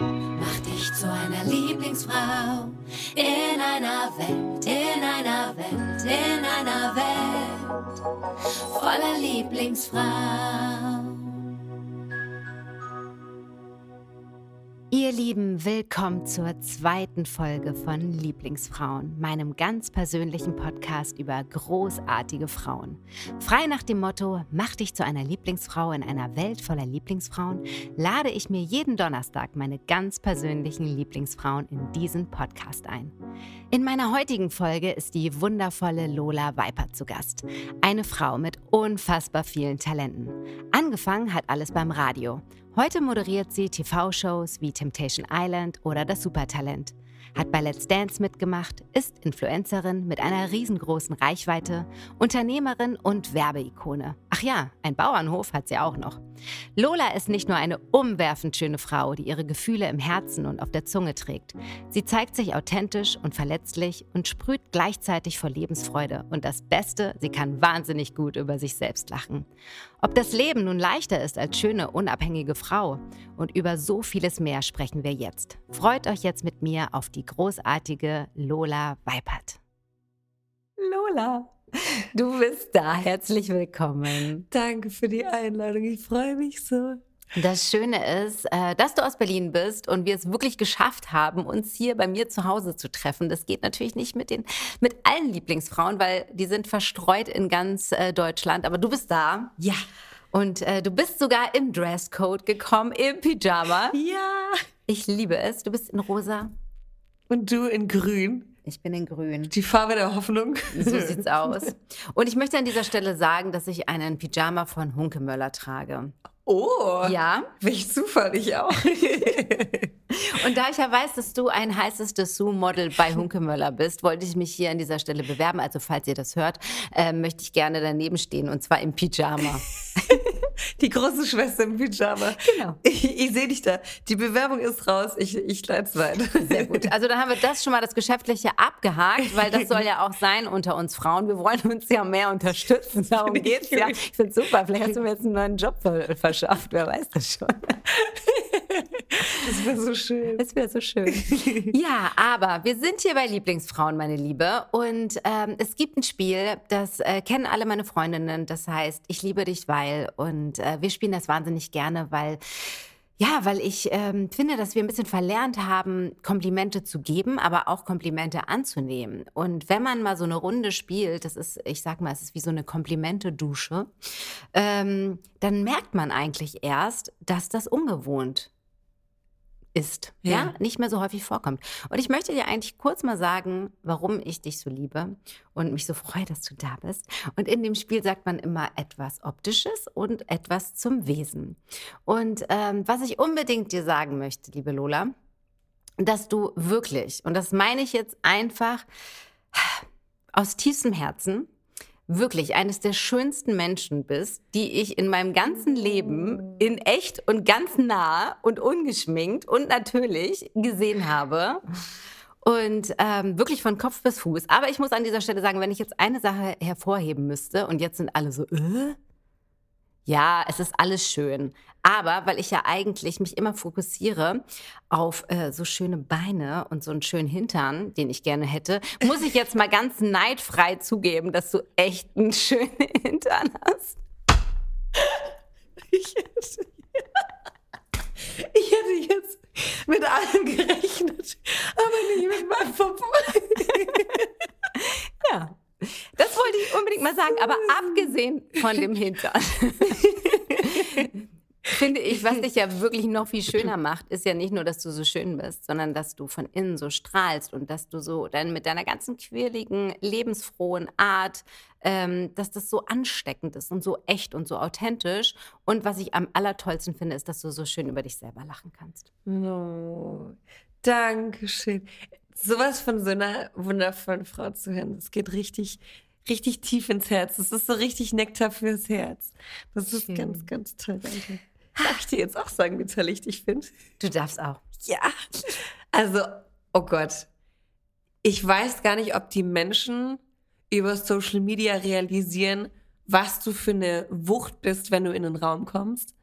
Mach dich zu einer Lieblingsfrau in einer Welt, in einer Welt, in einer Welt voller Lieblingsfrau. Ihr Lieben, willkommen zur zweiten Folge von Lieblingsfrauen, meinem ganz persönlichen Podcast über großartige Frauen. Frei nach dem Motto, mach dich zu einer Lieblingsfrau in einer Welt voller Lieblingsfrauen, lade ich mir jeden Donnerstag meine ganz persönlichen Lieblingsfrauen in diesen Podcast ein. In meiner heutigen Folge ist die wundervolle Lola Weiper zu Gast. Eine Frau mit unfassbar vielen Talenten. Angefangen hat alles beim Radio. Heute moderiert sie TV-Shows wie Temptation Island oder Das Supertalent hat bei Let's Dance mitgemacht, ist Influencerin mit einer riesengroßen Reichweite, Unternehmerin und Werbeikone. Ach ja, ein Bauernhof hat sie auch noch. Lola ist nicht nur eine umwerfend schöne Frau, die ihre Gefühle im Herzen und auf der Zunge trägt. Sie zeigt sich authentisch und verletzlich und sprüht gleichzeitig vor Lebensfreude. Und das Beste, sie kann wahnsinnig gut über sich selbst lachen. Ob das Leben nun leichter ist als schöne, unabhängige Frau und über so vieles mehr sprechen wir jetzt. Freut euch jetzt mit mir auf die großartige Lola Weipert. Lola, du bist da. Herzlich willkommen. Danke für die Einladung. Ich freue mich so. Das Schöne ist, äh, dass du aus Berlin bist und wir es wirklich geschafft haben, uns hier bei mir zu Hause zu treffen. Das geht natürlich nicht mit den, mit allen Lieblingsfrauen, weil die sind verstreut in ganz äh, Deutschland. Aber du bist da. Ja. Und äh, du bist sogar im Dresscode gekommen, im Pyjama. Ja. Ich liebe es. Du bist in rosa. Und du in grün. Ich bin in grün. Die Farbe der Hoffnung. So sieht's aus. Und ich möchte an dieser Stelle sagen, dass ich einen Pyjama von Hunkemöller trage. Oh. Ja. Welch Zufall, ich auch. Und da ich ja weiß, dass du ein heißes Dessous-Model bei Hunkemöller bist, wollte ich mich hier an dieser Stelle bewerben. Also falls ihr das hört, äh, möchte ich gerne daneben stehen und zwar im Pyjama. Die große Schwester im Pyjama. Genau. Ich, ich sehe dich da. Die Bewerbung ist raus. Ich, ich leite es weiter. Sehr gut. Also dann haben wir das schon mal das Geschäftliche abgehakt, weil das soll ja auch sein unter uns Frauen. Wir wollen uns ja mehr unterstützen. Darum geht's ja. Ich finde super. Vielleicht hast du mir jetzt einen neuen Job verschafft. Wer weiß das schon. Das wäre so schön. Das wäre so schön. Ja, aber wir sind hier bei Lieblingsfrauen, meine Liebe. Und ähm, es gibt ein Spiel, das äh, kennen alle meine Freundinnen. Das heißt, ich liebe dich, weil. Und äh, wir spielen das wahnsinnig gerne, weil. Ja, weil ich ähm, finde, dass wir ein bisschen verlernt haben, Komplimente zu geben, aber auch Komplimente anzunehmen. Und wenn man mal so eine Runde spielt, das ist, ich sag mal, es ist wie so eine Komplimente-Dusche, ähm, dann merkt man eigentlich erst, dass das ungewohnt ist, ja. Ja. nicht mehr so häufig vorkommt. Und ich möchte dir eigentlich kurz mal sagen, warum ich dich so liebe und mich so freue, dass du da bist. Und in dem Spiel sagt man immer etwas Optisches und etwas zum Wesen. Und ähm, was ich unbedingt dir sagen möchte, liebe Lola, dass du wirklich, und das meine ich jetzt einfach aus tiefstem Herzen, wirklich eines der schönsten Menschen bist, die ich in meinem ganzen Leben in echt und ganz nah und ungeschminkt und natürlich gesehen habe. Und ähm, wirklich von Kopf bis Fuß. Aber ich muss an dieser Stelle sagen, wenn ich jetzt eine Sache hervorheben müsste, und jetzt sind alle so, äh? Ja, es ist alles schön. Aber weil ich ja eigentlich mich immer fokussiere auf äh, so schöne Beine und so einen schönen Hintern, den ich gerne hätte, muss ich jetzt mal ganz neidfrei zugeben, dass du echt einen schönen Hintern hast. Ich hätte, ich hätte jetzt mit allem gerechnet, aber nicht mit meinem Popo. Ja. Das wollte ich unbedingt mal sagen, aber abgesehen von dem Hintern. Finde ich, was dich ja wirklich noch viel schöner macht, ist ja nicht nur, dass du so schön bist, sondern dass du von innen so strahlst und dass du so dann mit deiner ganzen quirligen, lebensfrohen Art, ähm, dass das so ansteckend ist und so echt und so authentisch. Und was ich am allertollsten finde, ist, dass du so schön über dich selber lachen kannst. No. Dankeschön. Sowas von so einer wundervollen Frau zu hören, das geht richtig, richtig tief ins Herz. Das ist so richtig Nektar fürs Herz. Das ist Schön. ganz, ganz toll. Danke. Darf ich dir jetzt auch sagen, wie toll ich dich finde? Du darfst auch. Ja. Also, oh Gott. Ich weiß gar nicht, ob die Menschen über Social Media realisieren, was du für eine Wucht bist, wenn du in den Raum kommst.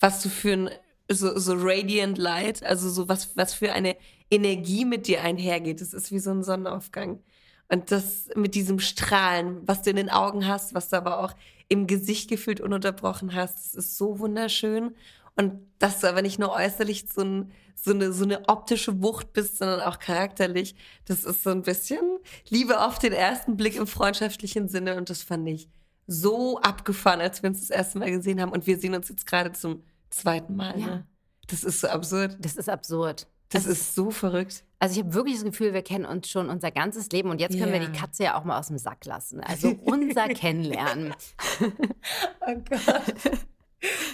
Was du für ein so, so radiant light, also so was, was für eine Energie mit dir einhergeht. Das ist wie so ein Sonnenaufgang. Und das mit diesem Strahlen, was du in den Augen hast, was du aber auch im Gesicht gefühlt ununterbrochen hast, das ist so wunderschön. Und dass du aber nicht nur äußerlich so, ein, so, eine, so eine optische Wucht bist, sondern auch charakterlich, das ist so ein bisschen Liebe auf den ersten Blick im freundschaftlichen Sinne. Und das fand ich so abgefahren, als wir uns das erste Mal gesehen haben. Und wir sehen uns jetzt gerade zum zweiten Mal. Ja. Ne? Das ist so absurd. Das ist absurd. Das, das ist so verrückt. Also ich habe wirklich das Gefühl, wir kennen uns schon unser ganzes Leben und jetzt können yeah. wir die Katze ja auch mal aus dem Sack lassen. Also unser Kennenlernen. oh Gott.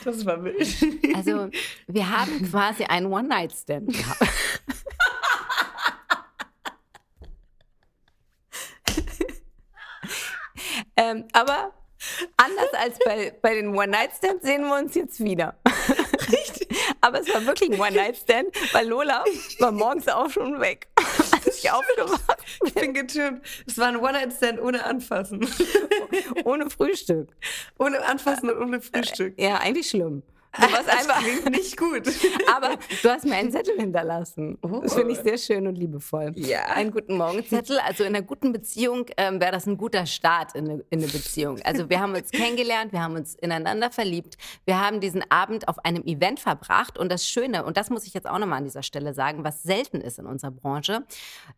Das war wild. Also wir haben quasi einen One-Night-Stand gehabt. ähm, aber anders als bei, bei den One-Night-Stands sehen wir uns jetzt wieder. Richtig. Aber es war wirklich ein One-Night-Stand, weil Lola war morgens auch schon weg. Als ich aufgewacht Ich bin getürmt. Es war ein One-Night-Stand ohne Anfassen. ohne Frühstück. Ohne Anfassen und ohne Frühstück. Ja, eigentlich schlimm. Du warst das einfach klingt nicht gut. Aber du hast mir einen Zettel hinterlassen. Oh. Das finde ich sehr schön und liebevoll. Ja. Einen guten Morgenzettel. Also in einer guten Beziehung ähm, wäre das ein guter Start in eine, in eine Beziehung. Also wir haben uns kennengelernt, wir haben uns ineinander verliebt, wir haben diesen Abend auf einem Event verbracht und das Schöne, und das muss ich jetzt auch nochmal an dieser Stelle sagen, was selten ist in unserer Branche,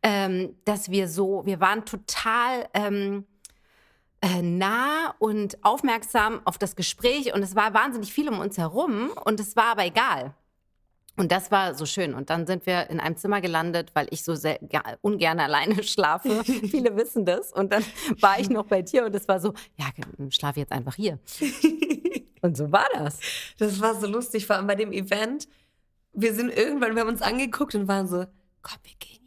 ähm, dass wir so, wir waren total... Ähm, äh, nah und aufmerksam auf das Gespräch und es war wahnsinnig viel um uns herum und es war aber egal. Und das war so schön. Und dann sind wir in einem Zimmer gelandet, weil ich so sehr ungern alleine schlafe. Viele wissen das. Und dann war ich noch bei dir und es war so, ja, schlafe jetzt einfach hier. und so war das. Das war so lustig, vor allem bei dem Event. Wir sind irgendwann, wir haben uns angeguckt und waren so, komm, wir gehen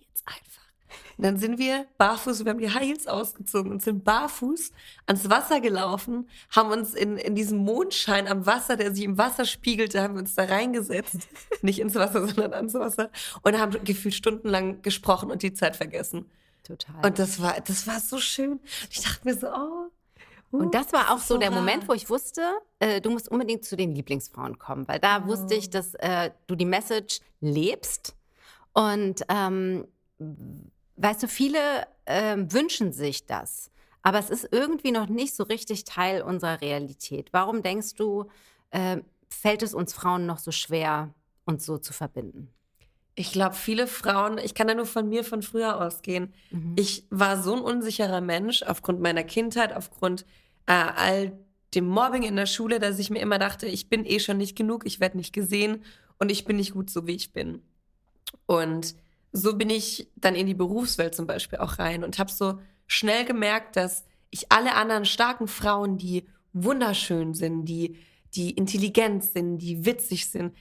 und dann sind wir barfuß, wir haben die Heils ausgezogen und sind barfuß ans Wasser gelaufen, haben uns in, in diesem Mondschein am Wasser, der sich im Wasser spiegelte, haben wir uns da reingesetzt. Nicht ins Wasser, sondern ans Wasser. Und haben gefühlt stundenlang gesprochen und die Zeit vergessen. Total. Und das war, das war so schön. Ich dachte mir so, oh, Uh, und das war auch so, so der Moment, wo ich wusste, äh, du musst unbedingt zu den Lieblingsfrauen kommen, weil da oh. wusste ich, dass äh, du die Message lebst und ähm, weißt du, viele äh, wünschen sich das, aber es ist irgendwie noch nicht so richtig Teil unserer Realität. Warum denkst du, äh, fällt es uns Frauen noch so schwer, uns so zu verbinden? Ich glaube, viele Frauen, ich kann da nur von mir von früher ausgehen. Mhm. Ich war so ein unsicherer Mensch aufgrund meiner Kindheit, aufgrund äh, all dem Mobbing in der Schule, dass ich mir immer dachte, ich bin eh schon nicht genug, ich werde nicht gesehen und ich bin nicht gut so, wie ich bin. Und so bin ich dann in die Berufswelt zum Beispiel auch rein und habe so schnell gemerkt, dass ich alle anderen starken Frauen, die wunderschön sind, die, die intelligent sind, die witzig sind,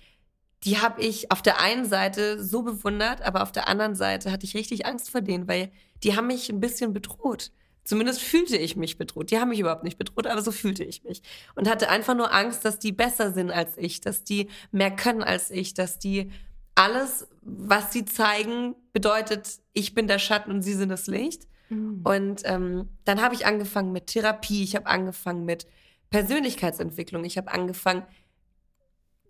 die habe ich auf der einen Seite so bewundert, aber auf der anderen Seite hatte ich richtig Angst vor denen, weil die haben mich ein bisschen bedroht. Zumindest fühlte ich mich bedroht. Die haben mich überhaupt nicht bedroht, aber so fühlte ich mich. Und hatte einfach nur Angst, dass die besser sind als ich, dass die mehr können als ich, dass die alles, was sie zeigen, bedeutet, ich bin der Schatten und sie sind das Licht. Mhm. Und ähm, dann habe ich angefangen mit Therapie, ich habe angefangen mit Persönlichkeitsentwicklung, ich habe angefangen,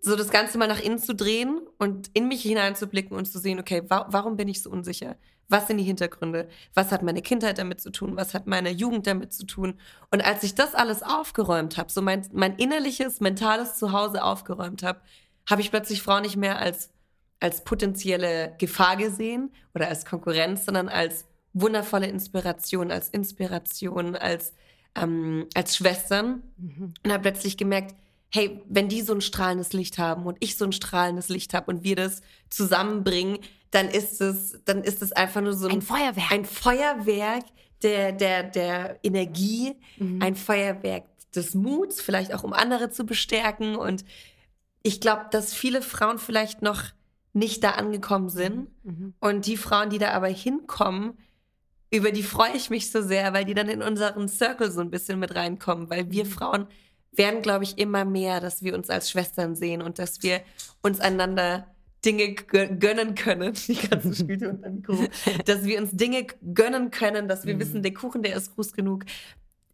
so das Ganze mal nach innen zu drehen und in mich hineinzublicken und zu sehen, okay, wa warum bin ich so unsicher? Was sind die Hintergründe? Was hat meine Kindheit damit zu tun? Was hat meine Jugend damit zu tun? Und als ich das alles aufgeräumt habe, so mein, mein innerliches, mentales Zuhause aufgeräumt habe, habe ich plötzlich Frau nicht mehr als als potenzielle Gefahr gesehen oder als Konkurrenz, sondern als wundervolle Inspiration, als Inspiration, als, ähm, als Schwestern. Mhm. Und habe plötzlich gemerkt, hey, wenn die so ein strahlendes Licht haben und ich so ein strahlendes Licht habe und wir das zusammenbringen, dann ist es, dann ist es einfach nur so ein, ein Feuerwerk. Ein Feuerwerk der, der, der Energie, mhm. ein Feuerwerk des Muts, vielleicht auch um andere zu bestärken. Und ich glaube, dass viele Frauen vielleicht noch nicht da angekommen sind. Mhm. Und die Frauen, die da aber hinkommen, über die freue ich mich so sehr, weil die dann in unseren Circle so ein bisschen mit reinkommen, weil wir mhm. Frauen werden, glaube ich, immer mehr, dass wir uns als Schwestern sehen und dass wir uns einander Dinge gönnen können, die ganzen Spiele und dann dass wir uns Dinge gönnen können, dass wir mhm. wissen, der Kuchen, der ist groß genug.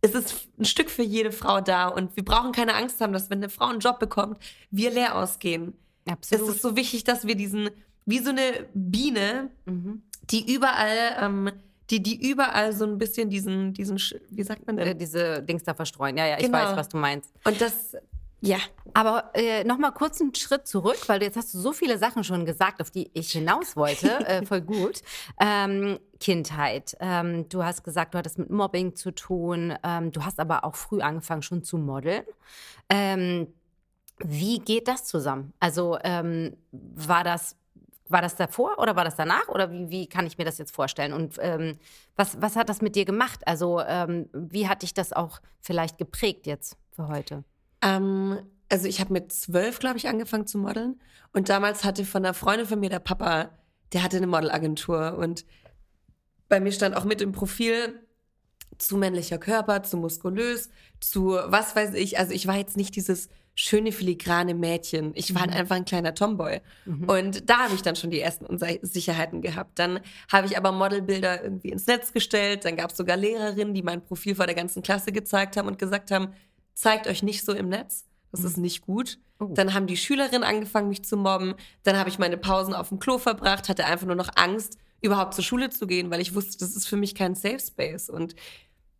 Es ist ein Stück für jede Frau da und wir brauchen keine Angst haben, dass wenn eine Frau einen Job bekommt, wir leer ausgehen Absolut. Es ist so wichtig, dass wir diesen, wie so eine Biene, mhm. die überall, ähm, die, die überall so ein bisschen diesen, diesen, wie sagt man denn? Äh, diese Dings da verstreuen. Ja, ja, ich genau. weiß, was du meinst. Und das, ja. Aber äh, nochmal kurz einen Schritt zurück, weil du jetzt hast du so viele Sachen schon gesagt, auf die ich hinaus wollte. äh, voll gut. Ähm, Kindheit. Ähm, du hast gesagt, du hattest mit Mobbing zu tun. Ähm, du hast aber auch früh angefangen schon zu modeln. Ähm, wie geht das zusammen? Also ähm, war das war das davor oder war das danach? Oder wie, wie kann ich mir das jetzt vorstellen? Und ähm, was, was hat das mit dir gemacht? Also, ähm, wie hat dich das auch vielleicht geprägt jetzt für heute? Ähm, also, ich habe mit zwölf, glaube ich, angefangen zu modeln. Und damals hatte von einer Freundin von mir der Papa, der hatte eine Modelagentur. Und bei mir stand auch mit im Profil zu männlicher Körper, zu muskulös, zu was weiß ich. Also, ich war jetzt nicht dieses schöne filigrane Mädchen. Ich war mhm. einfach ein kleiner Tomboy. Mhm. Und da habe ich dann schon die ersten Unsicherheiten gehabt. Dann habe ich aber Modelbilder irgendwie ins Netz gestellt. Dann gab es sogar Lehrerinnen, die mein Profil vor der ganzen Klasse gezeigt haben und gesagt haben, zeigt euch nicht so im Netz. Das mhm. ist nicht gut. Oh. Dann haben die Schülerinnen angefangen, mich zu mobben. Dann habe ich meine Pausen auf dem Klo verbracht, hatte einfach nur noch Angst, überhaupt zur Schule zu gehen, weil ich wusste, das ist für mich kein Safe Space. Und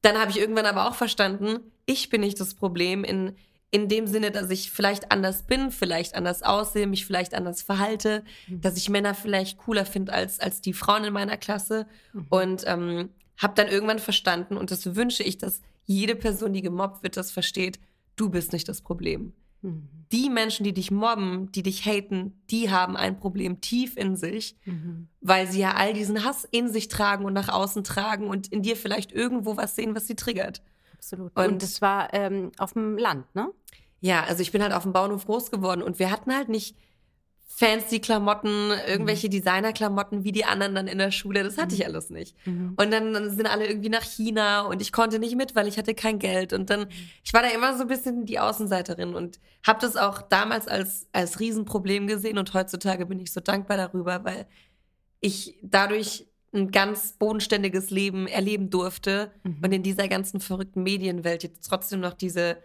dann habe ich irgendwann aber auch verstanden, ich bin nicht das Problem in in dem Sinne, dass ich vielleicht anders bin, vielleicht anders aussehe, mich vielleicht anders verhalte, mhm. dass ich Männer vielleicht cooler finde als, als die Frauen in meiner Klasse. Mhm. Und ähm, habe dann irgendwann verstanden, und das wünsche ich, dass jede Person, die gemobbt wird, das versteht, du bist nicht das Problem. Mhm. Die Menschen, die dich mobben, die dich haten, die haben ein Problem tief in sich, mhm. weil sie ja all diesen Hass in sich tragen und nach außen tragen und in dir vielleicht irgendwo was sehen, was sie triggert. Absolut. Und, und das war ähm, auf dem Land, ne? Ja, also ich bin halt auf dem Bauernhof groß geworden und wir hatten halt nicht fancy Klamotten, irgendwelche mhm. Designer-Klamotten wie die anderen dann in der Schule. Das hatte ich mhm. alles nicht. Mhm. Und dann, dann, sind alle irgendwie nach China und ich konnte nicht mit, weil ich hatte kein Geld. Und dann, mhm. ich war da immer so ein bisschen die Außenseiterin und habe das auch damals als, als Riesenproblem gesehen und heutzutage bin ich so dankbar darüber, weil ich dadurch ein ganz bodenständiges Leben erleben durfte mhm. und in dieser ganzen verrückten Medienwelt jetzt trotzdem noch diese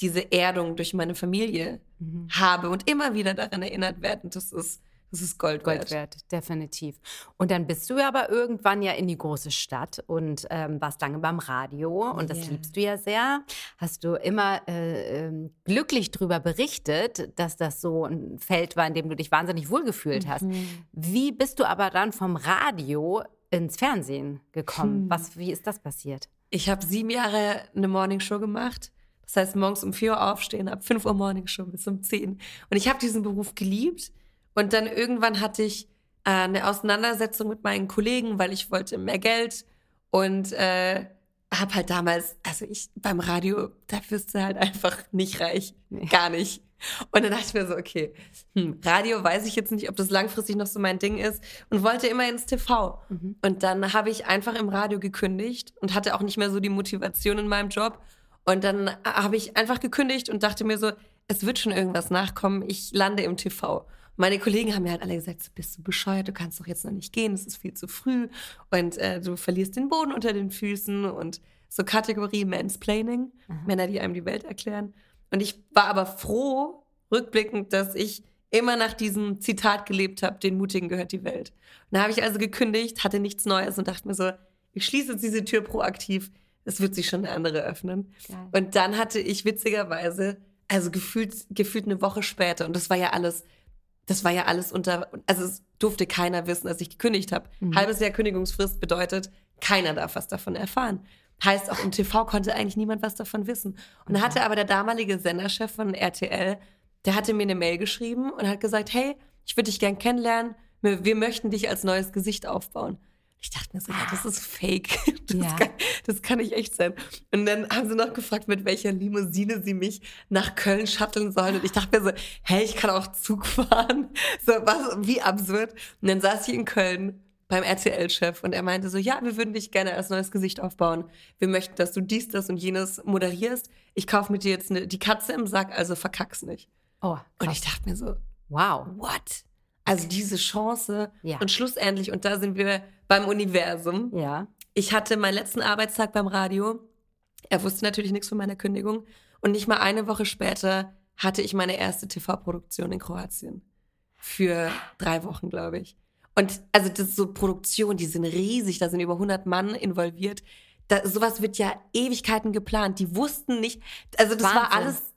diese Erdung durch meine Familie mhm. habe und immer wieder daran erinnert werde. das ist, das ist Gold wert. Gold wert, definitiv. Und dann bist du aber irgendwann ja in die große Stadt und ähm, warst lange beim Radio und das liebst du ja sehr. Hast du immer äh, äh, glücklich darüber berichtet, dass das so ein Feld war, in dem du dich wahnsinnig wohlgefühlt mhm. hast. Wie bist du aber dann vom Radio ins Fernsehen gekommen? Hm. Was, wie ist das passiert? Ich habe sieben Jahre eine Morningshow gemacht das heißt, morgens um 4 Uhr aufstehen, ab 5 Uhr Morning Show bis um 10. Und ich habe diesen Beruf geliebt. Und dann irgendwann hatte ich äh, eine Auseinandersetzung mit meinen Kollegen, weil ich wollte mehr Geld und äh, habe halt damals, also ich beim Radio, da wirst du halt einfach nicht reich. Nee. Gar nicht. Und dann dachte ich mir so, okay, hm, Radio weiß ich jetzt nicht, ob das langfristig noch so mein Ding ist und wollte immer ins TV. Mhm. Und dann habe ich einfach im Radio gekündigt und hatte auch nicht mehr so die Motivation in meinem Job und dann habe ich einfach gekündigt und dachte mir so, es wird schon irgendwas nachkommen, ich lande im TV. Meine Kollegen haben mir halt alle gesagt, bist du bescheuert, du kannst doch jetzt noch nicht gehen, es ist viel zu früh und äh, du verlierst den Boden unter den Füßen und so Kategorie Mansplaining, Aha. Männer, die einem die Welt erklären. Und ich war aber froh, rückblickend, dass ich immer nach diesem Zitat gelebt habe, den Mutigen gehört die Welt. Und da habe ich also gekündigt, hatte nichts Neues und dachte mir so, ich schließe jetzt diese Tür proaktiv es wird sich schon eine andere öffnen. Geil. Und dann hatte ich witzigerweise, also gefühlt, gefühlt eine Woche später, und das war ja alles, das war ja alles unter, also es durfte keiner wissen, dass ich gekündigt habe. Mhm. Halbes Jahr Kündigungsfrist bedeutet, keiner darf was davon erfahren. Heißt, auch im TV konnte eigentlich niemand was davon wissen. Und dann hatte aber der damalige Senderchef von RTL, der hatte mir eine Mail geschrieben und hat gesagt, hey, ich würde dich gern kennenlernen, wir möchten dich als neues Gesicht aufbauen. Ich dachte mir so, ja, das ist fake. Das, ja. kann, das kann nicht echt sein. Und dann haben sie noch gefragt, mit welcher Limousine sie mich nach Köln shutteln sollen. Und ich dachte mir so, hey, ich kann auch Zug fahren. So, was, wie absurd. Und dann saß ich in Köln beim RTL-Chef und er meinte so, ja, wir würden dich gerne als neues Gesicht aufbauen. Wir möchten, dass du dies, das und jenes moderierst. Ich kaufe mit dir jetzt eine, die Katze im Sack, also verkack's nicht. Oh, krass. Und ich dachte mir so, wow, what? Also diese Chance. Ja. Und schlussendlich, und da sind wir beim Universum. Ja. Ich hatte meinen letzten Arbeitstag beim Radio. Er wusste natürlich nichts von meiner Kündigung. Und nicht mal eine Woche später hatte ich meine erste TV-Produktion in Kroatien. für drei Wochen, glaube ich. Und also das ist so Produktion, die sind riesig, da sind über 100 Mann involviert. Da, sowas wird ja Ewigkeiten geplant. Die wussten nicht, also das Wahnsinn. war alles,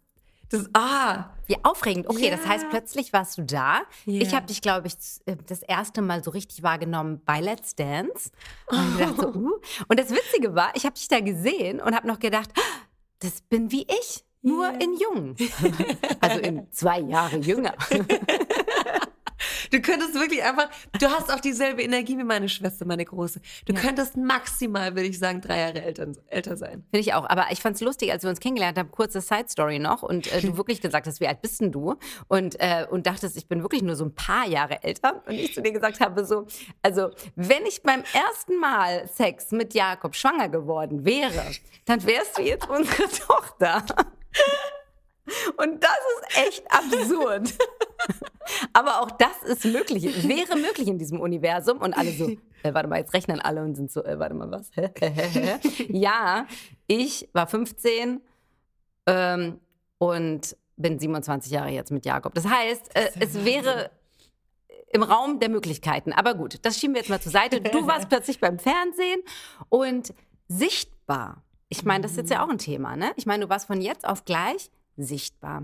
das, ah, Wie aufregend. Okay, Ja. das heißt, plötzlich warst du da. Ja. Ich habe dich, glaube ich, äh, das erste Mal so richtig wahrgenommen bei Let's Dance. Und gedacht so, uh. Und das Witzige war, ich habe dich da gesehen und habe noch gedacht, "Ah, das bin wie ich, nur Ja. in jung. also in zwei Jahre jünger. Du könntest wirklich einfach, du hast auch dieselbe Energie wie meine Schwester, meine Große. Du könntest maximal, würde ich sagen, drei Jahre älter, älter sein. Finde ich auch. Aber ich fand es lustig, als wir uns kennengelernt haben, kurze Side-Story noch und äh, du wirklich gesagt hast, wie alt bist denn du? Und, äh, und dachtest, ich bin wirklich nur so ein paar Jahre älter. Und ich zu dir gesagt habe, so, also wenn ich beim ersten Mal Sex mit Jakob schwanger geworden wäre, dann wärst du jetzt unsere Tochter. Und das ist echt absurd. Aber auch das ist möglich, wäre möglich in diesem Universum. Und alle so, äh, warte mal, jetzt rechnen alle und sind so, äh, warte mal, was? ja, ich war 15 ähm, und bin 27 Jahre jetzt mit Jakob. Das heißt, äh, es wäre im Raum der Möglichkeiten. Aber gut, das schieben wir jetzt mal zur Seite. Du warst plötzlich beim Fernsehen und sichtbar. Ich meine, das ist jetzt ja auch ein Thema, ne? Ich meine, du warst von jetzt auf gleich sichtbar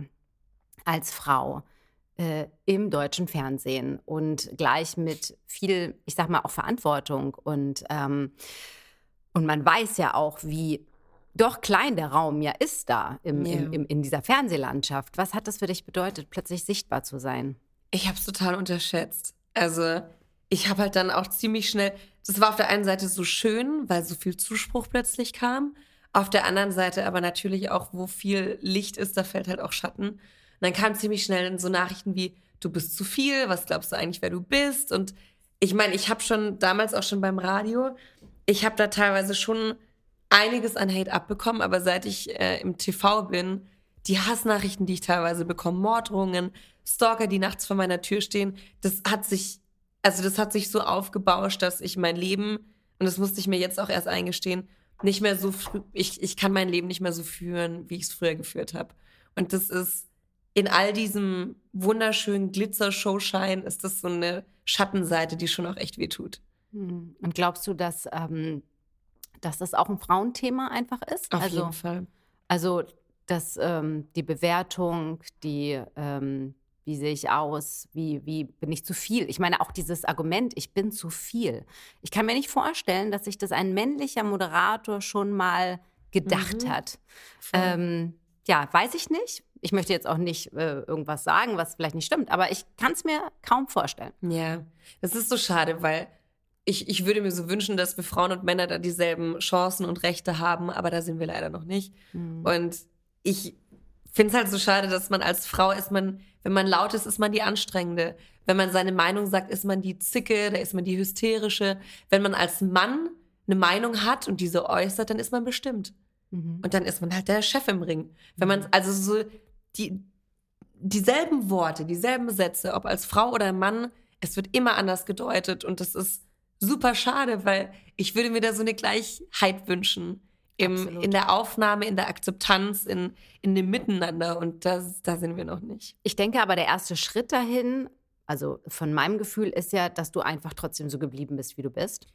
als Frau äh, im deutschen Fernsehen und gleich mit viel, ich sag mal, auch Verantwortung und, ähm, und man weiß ja auch, wie doch klein der Raum ja ist da im, Ja. im, im, in dieser Fernsehlandschaft. Was hat das für dich bedeutet, plötzlich sichtbar zu sein? Ich habe es total unterschätzt. Also ich habe halt dann auch ziemlich schnell, das war auf der einen Seite so schön, weil so viel Zuspruch plötzlich kam. Auf der anderen Seite aber natürlich auch, wo viel Licht ist, da fällt halt auch Schatten. Und dann kamen ziemlich schnell so Nachrichten wie, du bist zu viel, was glaubst du eigentlich, wer du bist? Und ich meine, ich habe schon damals auch schon beim Radio, ich habe da teilweise schon einiges an Hate abbekommen, aber seit ich äh, im TV bin, die Hassnachrichten, die ich teilweise bekomme, Morddrohungen, Stalker, die nachts vor meiner Tür stehen, das hat sich, also das hat sich so aufgebauscht, dass ich mein Leben, und das musste ich mir jetzt auch erst eingestehen, nicht mehr so früh, ich, ich kann mein Leben nicht mehr so führen, wie ich es früher geführt habe. Und das ist in all diesem wunderschönen Glitzer-Showschein ist das so eine Schattenseite, die schon auch echt wehtut. Hm. Und glaubst du, dass, ähm, dass das auch ein Frauenthema einfach ist? Auf also, jeden Fall. Also, dass ähm, die Bewertung, die, ähm, wie sehe ich aus, wie, wie bin ich zu viel? Ich meine, auch dieses Argument, ich bin zu viel. Ich kann mir nicht vorstellen, dass sich das ein männlicher Moderator schon mal gedacht Mhm. hat. Ähm, ja, weiß ich nicht. Ich möchte jetzt auch nicht äh, irgendwas sagen, was vielleicht nicht stimmt, aber ich kann es mir kaum vorstellen. Ja, das ist so schade, weil ich, ich würde mir so wünschen, dass wir Frauen und Männer da dieselben Chancen und Rechte haben, aber da sind wir leider noch nicht. Und ich finde es halt so schade, dass man als Frau ist man, wenn man laut ist, ist man die Anstrengende. Wenn man seine Meinung sagt, ist man die Zicke, da ist man die Hysterische. Wenn man als Mann eine Meinung hat und diese äußert, dann ist man bestimmt. Mhm. Und dann ist man halt der Chef im Ring. Wenn man, also so, die, dieselben Worte, dieselben Sätze, ob als Frau oder Mann, es wird immer anders gedeutet und das ist super schade, weil ich würde mir da so eine Gleichheit wünschen. Im, Absolut. in der Aufnahme, in der Akzeptanz, in, in dem Miteinander und das, da sind wir noch nicht. Ich denke aber, der erste Schritt dahin, also von meinem Gefühl, ist ja, dass du einfach trotzdem so geblieben bist, wie du bist.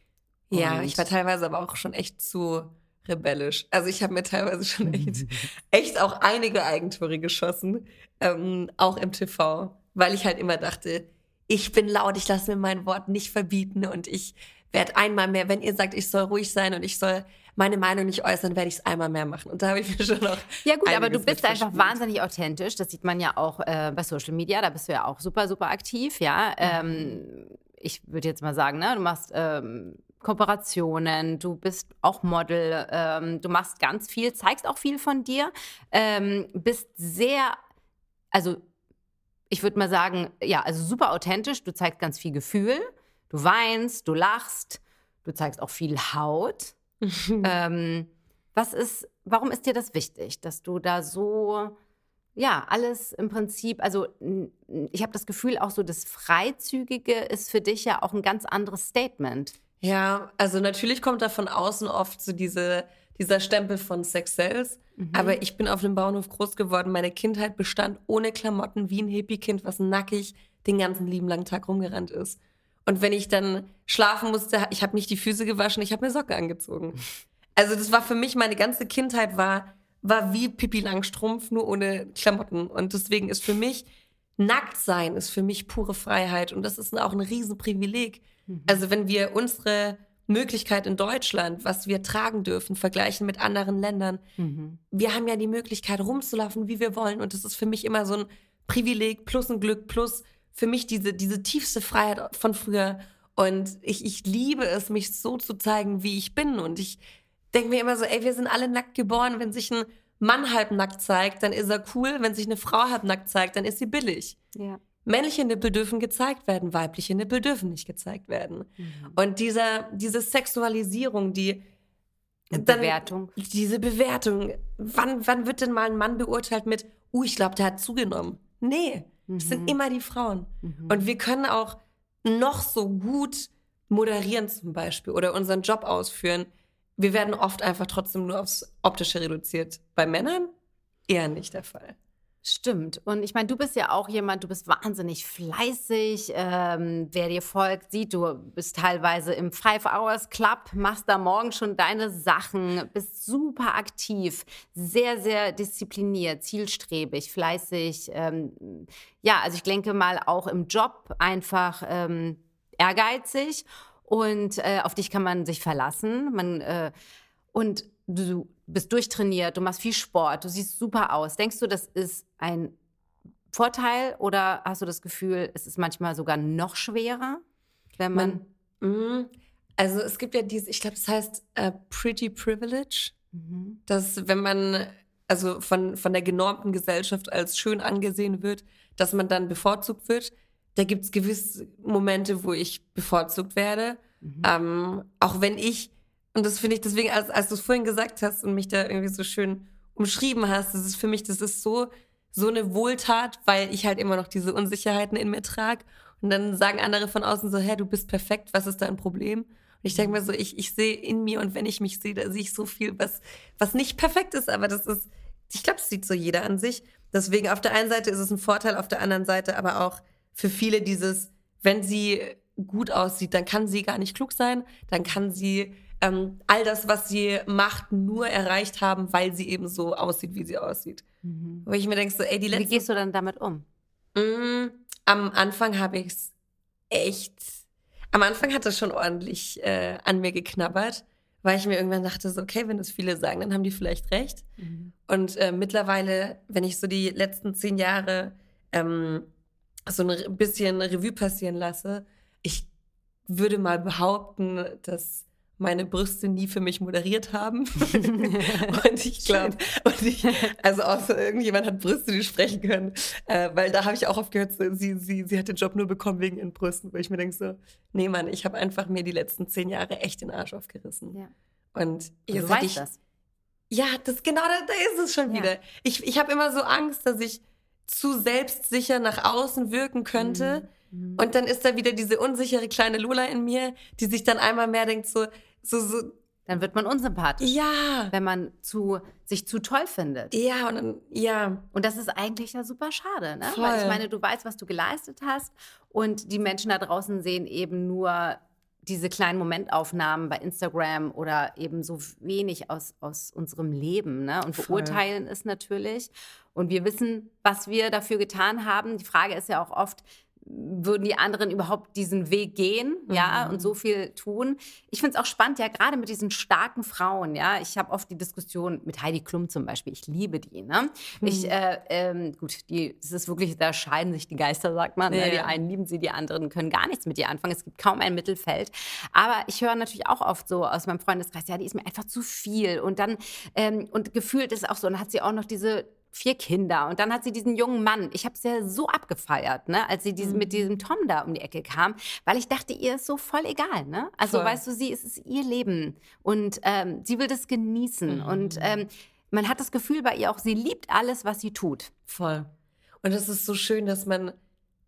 Ja, Und- ich war teilweise aber auch schon echt zu rebellisch. Also ich habe mir teilweise schon echt, echt auch einige Eigentore geschossen, ähm, auch im TV, weil ich halt immer dachte, ich bin laut, ich lasse mir mein Wort nicht verbieten und ich werde einmal mehr, wenn ihr sagt, ich soll ruhig sein und ich soll meine Meinung nicht äußern, werde ich es einmal mehr machen. Und da habe ich mir schon noch. Ja gut, aber du bist einfach wahnsinnig authentisch. Das sieht man ja auch äh, bei Social Media. Da bist du ja auch super, super aktiv. Ja, ähm, ich würde jetzt mal sagen, ne, du machst ähm, Kooperationen, du bist auch Model, ähm, du machst ganz viel, zeigst auch viel von dir, ähm, bist sehr, also ich würde mal sagen, ja, also super authentisch. Du zeigst ganz viel Gefühl, du weinst, du lachst, du zeigst auch viel Haut. ähm, was ist, warum ist dir das wichtig, dass du da so, ja, alles im Prinzip, also ich habe das Gefühl, auch so das Freizügige ist für dich ja auch ein ganz anderes Statement. Ja, also natürlich kommt da von außen oft so diese, dieser Stempel von Sex Sales. Mhm. Aber ich bin auf einem Bauernhof groß geworden. Meine Kindheit bestand ohne Klamotten wie ein Hippie-Kind, was nackig den ganzen lieben langen Tag rumgerannt ist. Und wenn ich dann schlafen musste, ich habe nicht die Füße gewaschen, ich habe mir Socken angezogen. Also das war für mich, meine ganze Kindheit war, war wie Pippi Langstrumpf, nur ohne Klamotten. Und deswegen ist für mich, nackt sein ist für mich pure Freiheit. Und das ist auch ein Riesenprivileg. Mhm. Also wenn wir unsere Möglichkeit in Deutschland, was wir tragen dürfen, vergleichen mit anderen Ländern. Mhm. Wir haben ja die Möglichkeit, rumzulaufen, wie wir wollen. Und das ist für mich immer so ein Privileg plus ein Glück plus für mich diese, diese tiefste Freiheit von früher. Und ich, ich liebe es, mich so zu zeigen, wie ich bin. Und ich denke mir immer so, ey, wir sind alle nackt geboren. Wenn sich ein Mann halb nackt zeigt, dann ist er cool. Wenn sich eine Frau halb nackt zeigt, dann ist sie billig. Ja. Männliche Nippel dürfen gezeigt werden, weibliche Nippel dürfen nicht gezeigt werden. Mhm. Und dieser, diese Sexualisierung, die dann, Bewertung. Diese Bewertung. Wann, wann wird denn mal ein Mann beurteilt mit, uh, ich glaube, der hat zugenommen? Nee, mhm. es sind mhm. immer die Frauen. Mhm. Und wir können auch noch so gut moderieren zum Beispiel oder unseren Job ausführen. Wir werden oft einfach trotzdem nur aufs Optische reduziert. Bei Männern eher nicht der Fall. Stimmt. Und ich meine, du bist ja auch jemand, du bist wahnsinnig fleißig. Ähm, wer dir folgt, sieht, du bist teilweise im Five Hours Club, machst da morgen schon deine Sachen, bist super aktiv, sehr, sehr diszipliniert, zielstrebig, fleißig. Ähm, ja, also ich denke mal auch im Job einfach ähm, ehrgeizig und äh, auf dich kann man sich verlassen. Man, äh, und du bist durchtrainiert, du machst viel Sport, du siehst super aus. Denkst du, das ist ein Vorteil oder hast du das Gefühl, es ist manchmal sogar noch schwerer, wenn man. man mm, also es gibt ja dieses, ich glaube, es heißt uh, Pretty Privilege, mhm. dass wenn man also von, von der genormten Gesellschaft als schön angesehen wird, dass man dann bevorzugt wird. Da gibt es gewisse Momente, wo ich bevorzugt werde. Mhm. Ähm, auch wenn ich und das finde ich deswegen, als, als du es vorhin gesagt hast und mich da irgendwie so schön umschrieben hast, das ist für mich, das ist so, so eine Wohltat, weil ich halt immer noch diese Unsicherheiten in mir trage. Und dann sagen andere von außen so, hä, du bist perfekt, was ist dein Problem? Und ich denke mir so, ich, ich sehe in mir und wenn ich mich sehe, da sehe ich so viel, was, was nicht perfekt ist, aber das ist, ich glaube, das sieht so jeder an sich. Deswegen auf der einen Seite ist es ein Vorteil, auf der anderen Seite aber auch für viele dieses, wenn sie gut aussieht, dann kann sie gar nicht klug sein, dann kann sie ähm, all das, was sie macht, nur erreicht haben, weil sie eben so aussieht, wie sie aussieht. Mhm. Wo ich mir denke, so, ey, die letzte. Wie gehst du dann damit um? Mm, am Anfang habe ich es echt. Am Anfang hat es schon ordentlich äh, an mir geknabbert, weil ich mir irgendwann dachte, so, okay, wenn das viele sagen, dann haben die vielleicht recht. Mhm. Und äh, mittlerweile, wenn ich so die letzten zehn Jahre ähm, so ein bisschen Revue passieren lasse, ich würde mal behaupten, dass meine Brüste nie für mich moderiert haben. und ich glaube, also außer irgendjemand hat Brüste, die sprechen können, äh, weil da habe ich auch oft gehört, so, sie, sie, sie hat den Job nur bekommen wegen ihren Brüsten, wo ich mir denke so, nee Mann, ich habe einfach mir die letzten zehn Jahre echt den Arsch aufgerissen. Ja. Und jetzt weißt ich, das. Ja, das genau da, da ist es schon ja. wieder. Ich, ich habe immer so Angst, dass ich zu selbstsicher nach außen wirken könnte. Mhm. Und dann ist da wieder diese unsichere kleine Lola in mir, die sich dann einmal mehr denkt so, so, so. Dann wird man unsympathisch. Ja. Wenn man zu, sich zu toll findet. Ja, und dann, ja. Und das ist eigentlich ja super schade, ne? Voll. Weil ich meine, du weißt, was du geleistet hast und die Menschen da draußen sehen eben nur diese kleinen Momentaufnahmen bei Instagram oder eben so wenig aus, aus unserem Leben. Ne? Und beurteilen ist natürlich. Und wir wissen, was wir dafür getan haben. Die Frage ist ja auch oft, würden die anderen überhaupt diesen Weg gehen, ja, mhm. und so viel tun. Ich finde es auch spannend, ja, gerade mit diesen starken Frauen, ja. Ich habe oft die Diskussion mit Heidi Klum zum Beispiel. Ich liebe die, ne? Mhm. Ich, äh, ähm, gut, die, es ist wirklich, da scheiden sich die Geister, sagt man. Ja. Ne? Die einen lieben sie, die anderen können gar nichts mit ihr anfangen. Es gibt kaum ein Mittelfeld. Aber ich höre natürlich auch oft so aus meinem Freundeskreis, ja, die ist mir einfach zu viel. Und dann, ähm, und gefühlt ist auch so, und hat sie auch noch diese vier Kinder und dann hat sie diesen jungen Mann. Ich habe es ja so abgefeiert, ne, als sie diese, mhm. mit diesem Tom da um die Ecke kam, weil ich dachte, ihr ist so voll egal, ne? Also voll. weißt du, sie es ist ihr Leben und ähm, sie will das genießen mhm. und ähm, man hat das Gefühl bei ihr auch, sie liebt alles, was sie tut. Voll. Und es ist so schön, dass man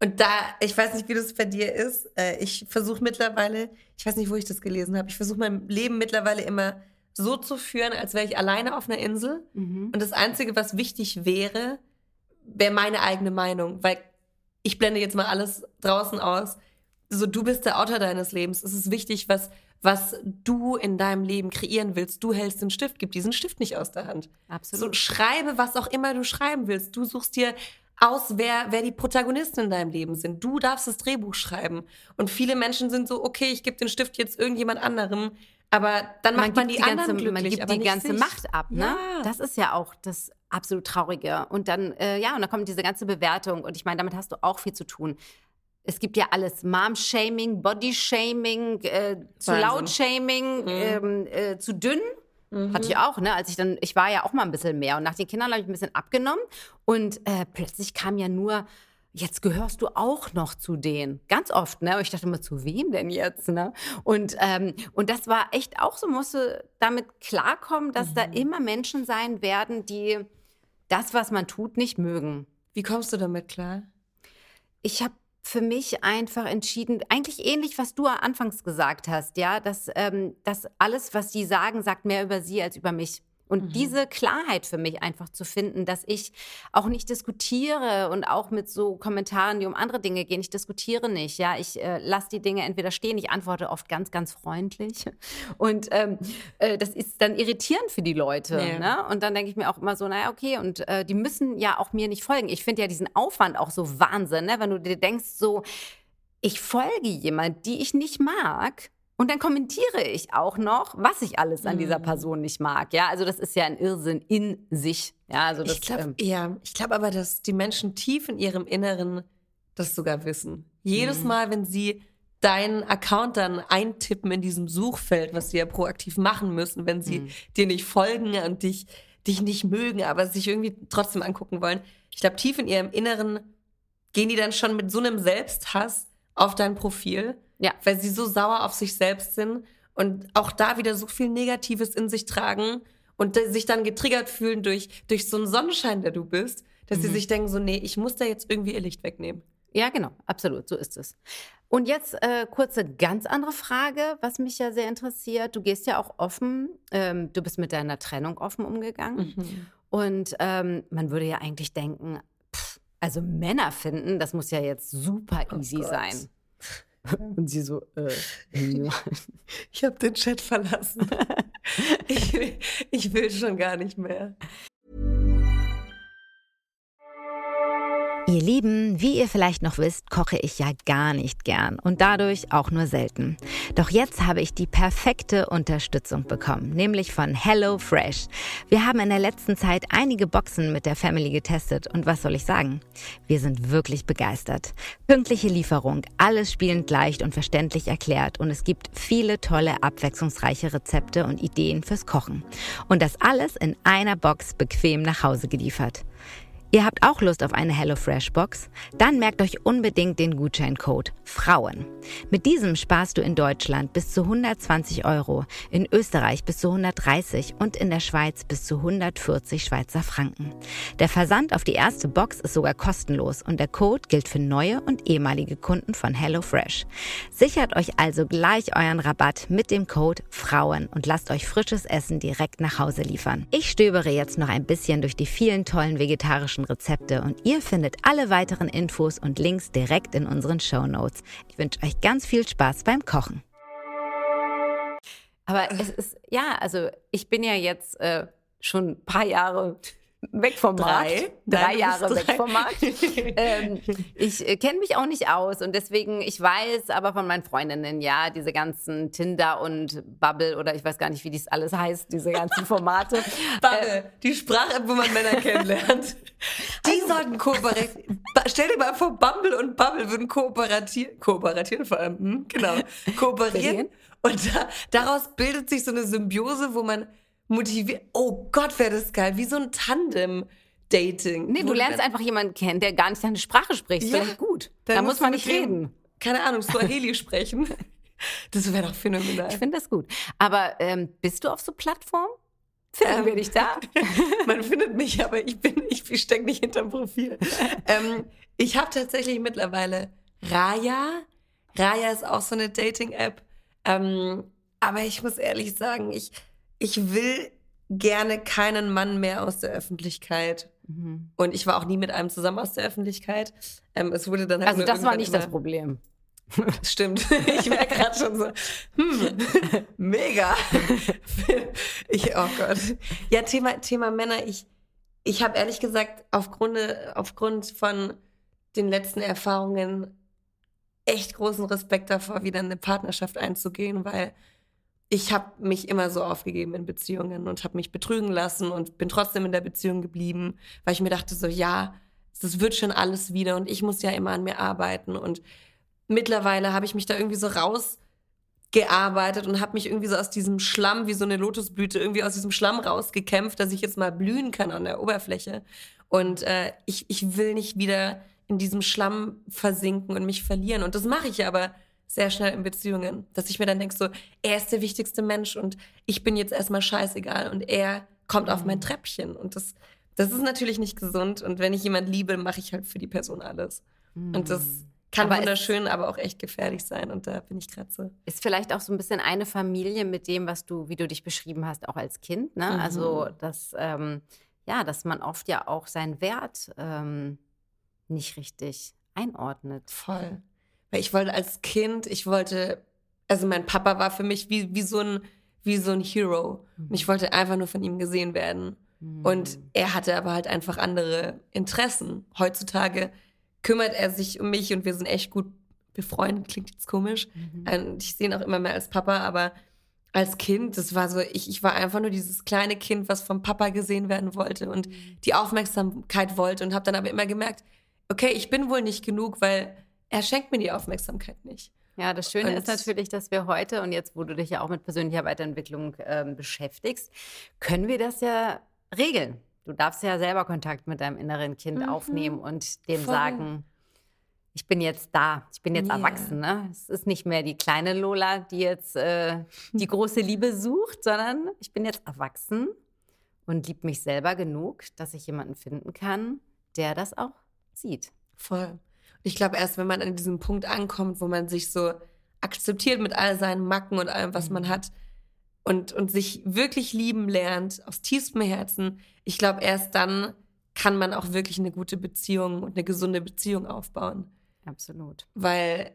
und da, ich weiß nicht, wie das bei dir ist. Äh, ich versuche mittlerweile, ich weiß nicht, wo ich das gelesen habe, ich versuche mein Leben mittlerweile immer so zu führen, als wäre ich alleine auf einer Insel. Mhm. Und das Einzige, was wichtig wäre, wäre meine eigene Meinung. Weil ich blende jetzt mal alles draußen aus. So, du bist der Autor deines Lebens. Es ist wichtig, was, was du in deinem Leben kreieren willst. Du hältst den Stift, gib diesen Stift nicht aus der Hand. Absolut. So, schreibe, was auch immer du schreiben willst. Du suchst dir aus, wer, wer die Protagonisten in deinem Leben sind. Du darfst das Drehbuch schreiben. Und viele Menschen sind so, okay, ich gebe den Stift jetzt irgendjemand anderem, aber dann macht man, man die, die ganze, glücklich. Man gibt die ganze sich. Macht ab, ne? Ja. Das ist ja auch das absolut Traurige. Und dann, äh, ja, und dann kommt diese ganze Bewertung. Und ich meine, damit hast du auch viel zu tun. Es gibt ja alles: Mom-Shaming, Body-Shaming, äh, zu laut-Shaming, ähm, äh, zu dünn. Hatte ich auch, ne? Als ich dann, ich war ja auch mal ein bisschen mehr und nach den Kindern habe ich ein bisschen abgenommen und äh, plötzlich kam ja nur, jetzt gehörst du auch noch zu denen. Ganz oft, ne? Und ich dachte immer, zu wem denn jetzt, ne? Und, ähm, und das war echt auch so, musste damit klarkommen, dass da immer Menschen sein werden, die das, was man tut, nicht mögen. Wie kommst du damit klar? Ich habe für mich einfach entschieden, eigentlich ähnlich, was du anfangs gesagt hast, ja, dass, ähm, dass alles, was sie sagen, sagt mehr über sie als über mich. Und diese Klarheit für mich einfach zu finden, dass ich auch nicht diskutiere und auch mit so Kommentaren, die um andere Dinge gehen, ich diskutiere nicht, ja, ich äh, lasse die Dinge entweder stehen, ich antworte oft ganz, ganz freundlich und ähm, äh, das ist dann irritierend für die Leute, Ja. ne? Und dann denke ich mir auch immer so, naja, okay, und äh, die müssen ja auch mir nicht folgen. Ich finde ja diesen Aufwand auch so Wahnsinn, ne? wenn du dir denkst, so, ich folge jemand, die ich nicht mag. Und dann kommentiere ich auch noch, was ich alles an Mhm. dieser Person nicht mag. Ja, also das ist ja ein Irrsinn in sich. Ja, also das, ich glaube, ähm, ja, ich glaube aber, dass die Menschen tief in ihrem Inneren das sogar wissen. Jedes Mhm. Mal, wenn sie deinen Account dann eintippen in diesem Suchfeld, was sie ja proaktiv machen müssen, wenn sie Mhm. dir nicht folgen und dich, dich nicht mögen, aber sich irgendwie trotzdem angucken wollen. Ich glaube, tief in ihrem Inneren gehen die dann schon mit so einem Selbsthass auf dein Profil, Ja. weil sie so sauer auf sich selbst sind und auch da wieder so viel Negatives in sich tragen und sich dann getriggert fühlen durch, durch so einen Sonnenschein, der du bist, dass sie sich denken so, nee, ich muss da jetzt irgendwie ihr Licht wegnehmen. ja, genau, absolut, so ist es. Und jetzt äh, kurze ganz andere Frage, was mich ja sehr interessiert. Du gehst ja auch offen, ähm, du bist mit deiner Trennung offen umgegangen. Und ähm, man würde ja eigentlich denken, pff, also Männer finden, das muss ja jetzt super easy Oh sein. Und sie so, äh, nein. Ich habe den Chat verlassen. ich, ich will schon gar nicht mehr. Ihr Lieben, wie ihr vielleicht noch wisst, koche ich ja gar nicht gern und dadurch auch nur selten. Doch jetzt habe ich die perfekte Unterstützung bekommen, nämlich von Hello Fresh. Wir haben in der letzten Zeit einige Boxen mit der Family getestet und was soll ich sagen? Wir sind wirklich begeistert. Pünktliche Lieferung, alles spielend leicht und verständlich erklärt und es gibt viele tolle, abwechslungsreiche Rezepte und Ideen fürs Kochen. Und das alles in einer Box bequem nach Hause geliefert. Ihr habt auch Lust auf eine HelloFresh Box? Dann merkt euch unbedingt den Gutscheincode Frauen. Mit diesem sparst du in Deutschland bis zu 120 Euro, in Österreich bis zu 130 und in der Schweiz bis zu 140 Schweizer Franken. Der Versand auf die erste Box ist sogar kostenlos und der Code gilt für neue und ehemalige Kunden von HelloFresh. Sichert euch also gleich euren Rabatt mit dem Code Frauen und lasst euch frisches Essen direkt nach Hause liefern. Ich stöbere jetzt noch ein bisschen durch die vielen tollen vegetarischen Rezepte und ihr findet alle weiteren Infos und Links direkt in unseren Show Notes. Ich wünsche euch ganz viel Spaß beim Kochen. Aber es ist, ja, also ich bin ja jetzt äh, schon ein paar Jahre weg vom Markt. Drei Nein, Jahre bist weg drei. vom Markt. ähm, ich äh, kenne mich auch nicht aus und deswegen, ich weiß aber von meinen Freundinnen, ja, diese ganzen Tinder und Bubble oder ich weiß gar nicht, wie dies alles heißt, diese ganzen Formate. Bubble, die Sprache, wo man Männer kennenlernt. Die sollten kooperieren. Stell dir mal vor, Bumble und Bubble würden kooperatieren, kooperieren vor allem, hm, genau, kooperieren. Kooperieren. Und da, daraus bildet sich so eine Symbiose, wo man motiviert. Oh Gott, wäre das geil, wie so ein Tandem-Dating. Nee, Wo du lernst einfach jemanden kennen, der gar nicht deine Sprache spricht. Ja, gut. Da muss man nicht dem, reden. Keine Ahnung, Swahili sprechen. Das wäre doch phänomenal. Ich finde das gut. Aber ähm, bist du auf so Plattformen? Finden Ähm, wir dich da? Man findet mich, aber ich bin, ich, ich stecke nicht hinterm Profil. ähm, ich habe tatsächlich mittlerweile Raya. Raya ist auch so eine Dating-App. Ähm, aber ich muss ehrlich sagen, ich, ich will gerne keinen Mann mehr aus der Öffentlichkeit. Mhm. Und ich war auch nie mit einem zusammen aus der Öffentlichkeit. Ähm, es wurde dann halt also das war nicht das Problem. Stimmt. Ich merke gerade schon so, hm, mega. Ich, oh Gott. Ja, Thema, Thema Männer. Ich, ich habe ehrlich gesagt aufgrund, aufgrund von den letzten Erfahrungen echt großen Respekt davor, wieder eine Partnerschaft einzugehen, weil ich habe mich immer so aufgegeben in Beziehungen und habe mich betrügen lassen und bin trotzdem in der Beziehung geblieben, weil ich mir dachte so, ja, das wird schon alles wieder und ich muss ja immer an mir arbeiten und mittlerweile habe ich mich da irgendwie so rausgearbeitet und habe mich irgendwie so aus diesem Schlamm, wie so eine Lotusblüte, irgendwie aus diesem Schlamm rausgekämpft, dass ich jetzt mal blühen kann an der Oberfläche. Und äh, ich, ich will nicht wieder in diesem Schlamm versinken und mich verlieren. Und das mache ich aber sehr schnell in Beziehungen, dass ich mir dann denke, so, er ist der wichtigste Mensch und ich bin jetzt erstmal scheißegal und er kommt auf mein mhm. Treppchen. Und das, das ist natürlich nicht gesund. Und wenn ich jemand liebe, mache ich halt für die Person alles. Und das mhm. kann aber wunderschön, aber auch echt gefährlich sein. Und da bin ich gerade so. Ist vielleicht auch so ein bisschen eine Familie mit dem, was du, wie du dich beschrieben hast, auch als Kind. Ne? Mhm. Also, dass, ähm, ja, dass man oft ja auch seinen Wert ähm, nicht richtig einordnet. Voll. Weil ich wollte als Kind, ich wollte, also mein Papa war für mich wie, wie, so, ein, wie so ein Hero. Mhm. Und ich wollte einfach nur von ihm gesehen werden. Mhm. Und er hatte aber halt einfach andere Interessen. Heutzutage kümmert er sich um mich und wir sind echt gut befreundet, klingt jetzt komisch. Mhm. Und ich sehe ihn auch immer mehr als Papa, aber als Kind, das war so, ich, ich war einfach nur dieses kleine Kind, was vom Papa gesehen werden wollte und mhm. die Aufmerksamkeit wollte und habe dann aber immer gemerkt, okay, ich bin wohl nicht genug, weil er schenkt mir die Aufmerksamkeit nicht. Ja, das Schöne und ist natürlich, dass wir heute und jetzt, wo du dich ja auch mit persönlicher Weiterentwicklung ähm, beschäftigst, können wir das ja regeln. Du darfst ja selber Kontakt mit deinem inneren Kind mhm. aufnehmen und dem Voll. sagen, ich bin jetzt da, ich bin jetzt yeah. erwachsen. Ne? Es ist nicht mehr die kleine Lola, die jetzt äh, die große Liebe sucht, sondern ich bin jetzt erwachsen und liebe mich selber genug, dass ich jemanden finden kann, der das auch sieht. Voll. Ich glaube, erst wenn man an diesem Punkt ankommt, wo man sich so akzeptiert mit all seinen Macken und allem, was man mhm. hat und, und sich wirklich lieben lernt, aus tiefstem Herzen, ich glaube, erst dann kann man auch wirklich eine gute Beziehung und eine gesunde Beziehung aufbauen. Absolut. Weil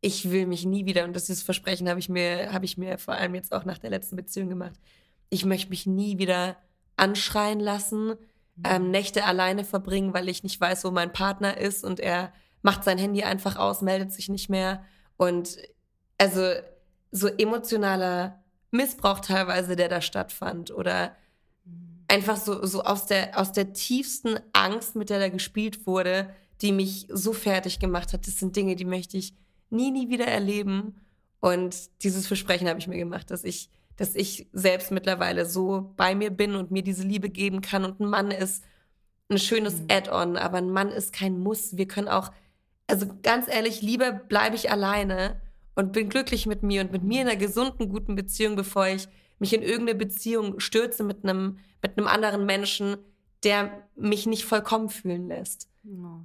ich will mich nie wieder, und das ist das Versprechen, habe ich mir, habe ich mir vor allem jetzt auch nach der letzten Beziehung gemacht. Ich möchte mich nie wieder anschreien lassen, ähm, Nächte alleine verbringen, weil ich nicht weiß, wo mein Partner ist und er macht sein Handy einfach aus, meldet sich nicht mehr. Und also so emotionaler Missbrauch teilweise, der da stattfand oder einfach so, so aus, der, aus der tiefsten Angst, mit der da gespielt wurde, die mich so fertig gemacht hat. Das sind Dinge, die möchte ich nie, nie wieder erleben. Und dieses Versprechen habe ich mir gemacht, dass ich dass ich selbst mittlerweile so bei mir bin und mir diese Liebe geben kann. Und ein Mann ist ein schönes mhm. Add-on, aber ein Mann ist kein Muss. Wir können auch, also ganz ehrlich, lieber bleibe ich alleine und bin glücklich mit mir und mit mir in einer gesunden, guten Beziehung, bevor ich mich in irgendeine Beziehung stürze mit einem, mit einem anderen Menschen, der mich nicht vollkommen fühlen lässt. Oh,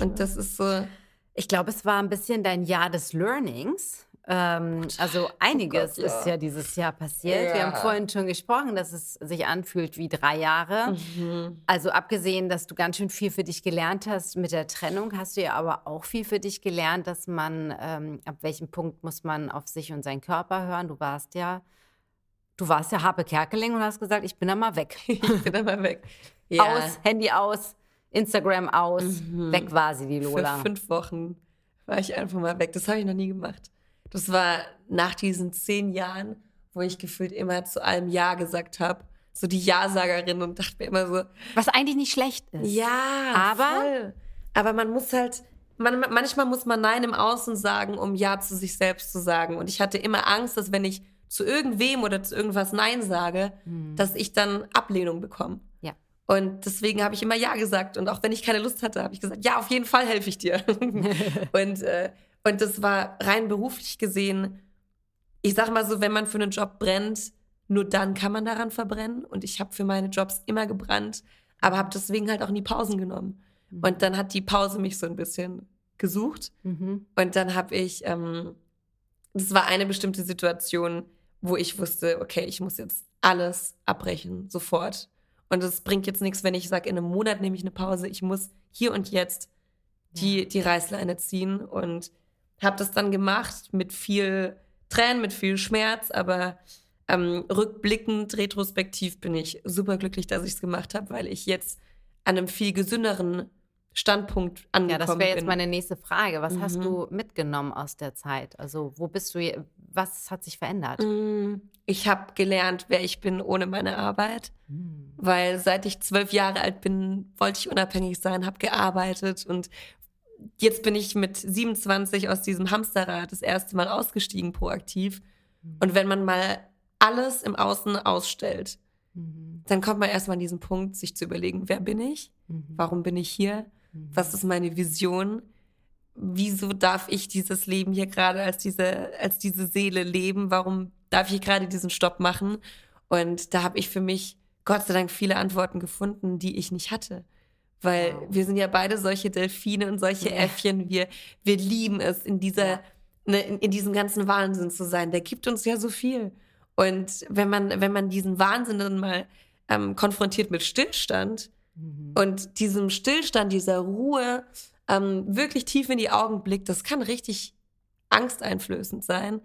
und das ist so. Ich glaube, es war ein bisschen dein Jahr des Learnings. Ähm, also oh einiges oh Gott, ja. ist ja dieses Jahr passiert. Ja. Wir haben vorhin schon gesprochen, dass es sich anfühlt wie drei Jahre. Mhm. Also abgesehen, dass du ganz schön viel für dich gelernt hast mit der Trennung, hast du ja aber auch viel für dich gelernt, dass man, ähm, ab welchem Punkt muss man auf sich und seinen Körper hören. Du warst ja, du warst ja Harpe Kerkeling und hast gesagt, ich bin da mal weg. ich bin da mal weg. Ja. Aus, Handy aus, Instagram aus, mhm. weg war sie, die Lola. Für fünf Wochen war ich einfach mal weg. Das habe ich noch nie gemacht. Das war nach diesen zehn Jahren, wo ich gefühlt immer zu allem Ja gesagt habe. So die Ja-Sagerin und dachte mir immer so. Was eigentlich nicht schlecht ist. Ja, aber. Voll. Aber man muss halt. Man, manchmal muss man Nein im Außen sagen, um Ja zu sich selbst zu sagen. Und ich hatte immer Angst, dass wenn ich zu irgendwem oder zu irgendwas Nein sage, hm. dass ich dann Ablehnung bekomme. Ja. Und deswegen habe ich immer Ja gesagt. Und auch wenn ich keine Lust hatte, habe ich gesagt, ja, auf jeden Fall helfe ich dir. und äh, und das war rein beruflich gesehen, ich sag mal so, wenn man für einen Job brennt, nur dann kann man daran verbrennen. Und ich habe für meine Jobs immer gebrannt, aber habe deswegen halt auch nie Pausen genommen. Mhm. Und dann hat die Pause mich so ein bisschen gesucht. Mhm. Und dann habe ich, ähm, das war eine bestimmte Situation, wo ich wusste, okay, ich muss jetzt alles abbrechen, sofort. Und es bringt jetzt nichts, wenn ich sage, in einem Monat nehme ich eine Pause. Ich muss hier und jetzt die, die Reißleine ziehen und habe das dann gemacht mit viel Tränen, mit viel Schmerz, aber ähm, rückblickend, retrospektiv bin ich super glücklich, dass ich es gemacht habe, weil ich jetzt an einem viel gesünderen Standpunkt angekommen bin. Ja, das wäre jetzt meine nächste Frage. Was mhm. hast du mitgenommen aus der Zeit? Also wo bist du, was hat sich verändert? Mm, ich habe gelernt, wer ich bin ohne meine Arbeit, mhm. weil seit ich zwölf Jahre alt bin, wollte ich unabhängig sein, habe gearbeitet und jetzt bin ich mit 27 aus diesem Hamsterrad das erste Mal ausgestiegen proaktiv. Mhm. Und wenn man mal alles im Außen ausstellt, mhm. dann kommt man erstmal an diesen Punkt, sich zu überlegen, wer bin ich? Mhm. Warum bin ich hier? Mhm. Was ist meine Vision? Wieso darf ich dieses Leben hier gerade als diese, als diese Seele leben? Warum darf ich gerade diesen Stopp machen? Und da habe ich für mich Gott sei Dank viele Antworten gefunden, die ich nicht hatte. Weil wow. wir sind ja beide solche Delfine und solche. Äffchen. Wir, wir lieben es, in dieser, ne, in, in diesem ganzen Wahnsinn zu sein. Der gibt uns ja so viel. Und wenn man, wenn man diesen Wahnsinn dann mal ähm, konfrontiert mit Stillstand mhm. und diesem Stillstand, dieser Ruhe, ähm, wirklich tief in die Augen blickt, das kann richtig angsteinflößend sein.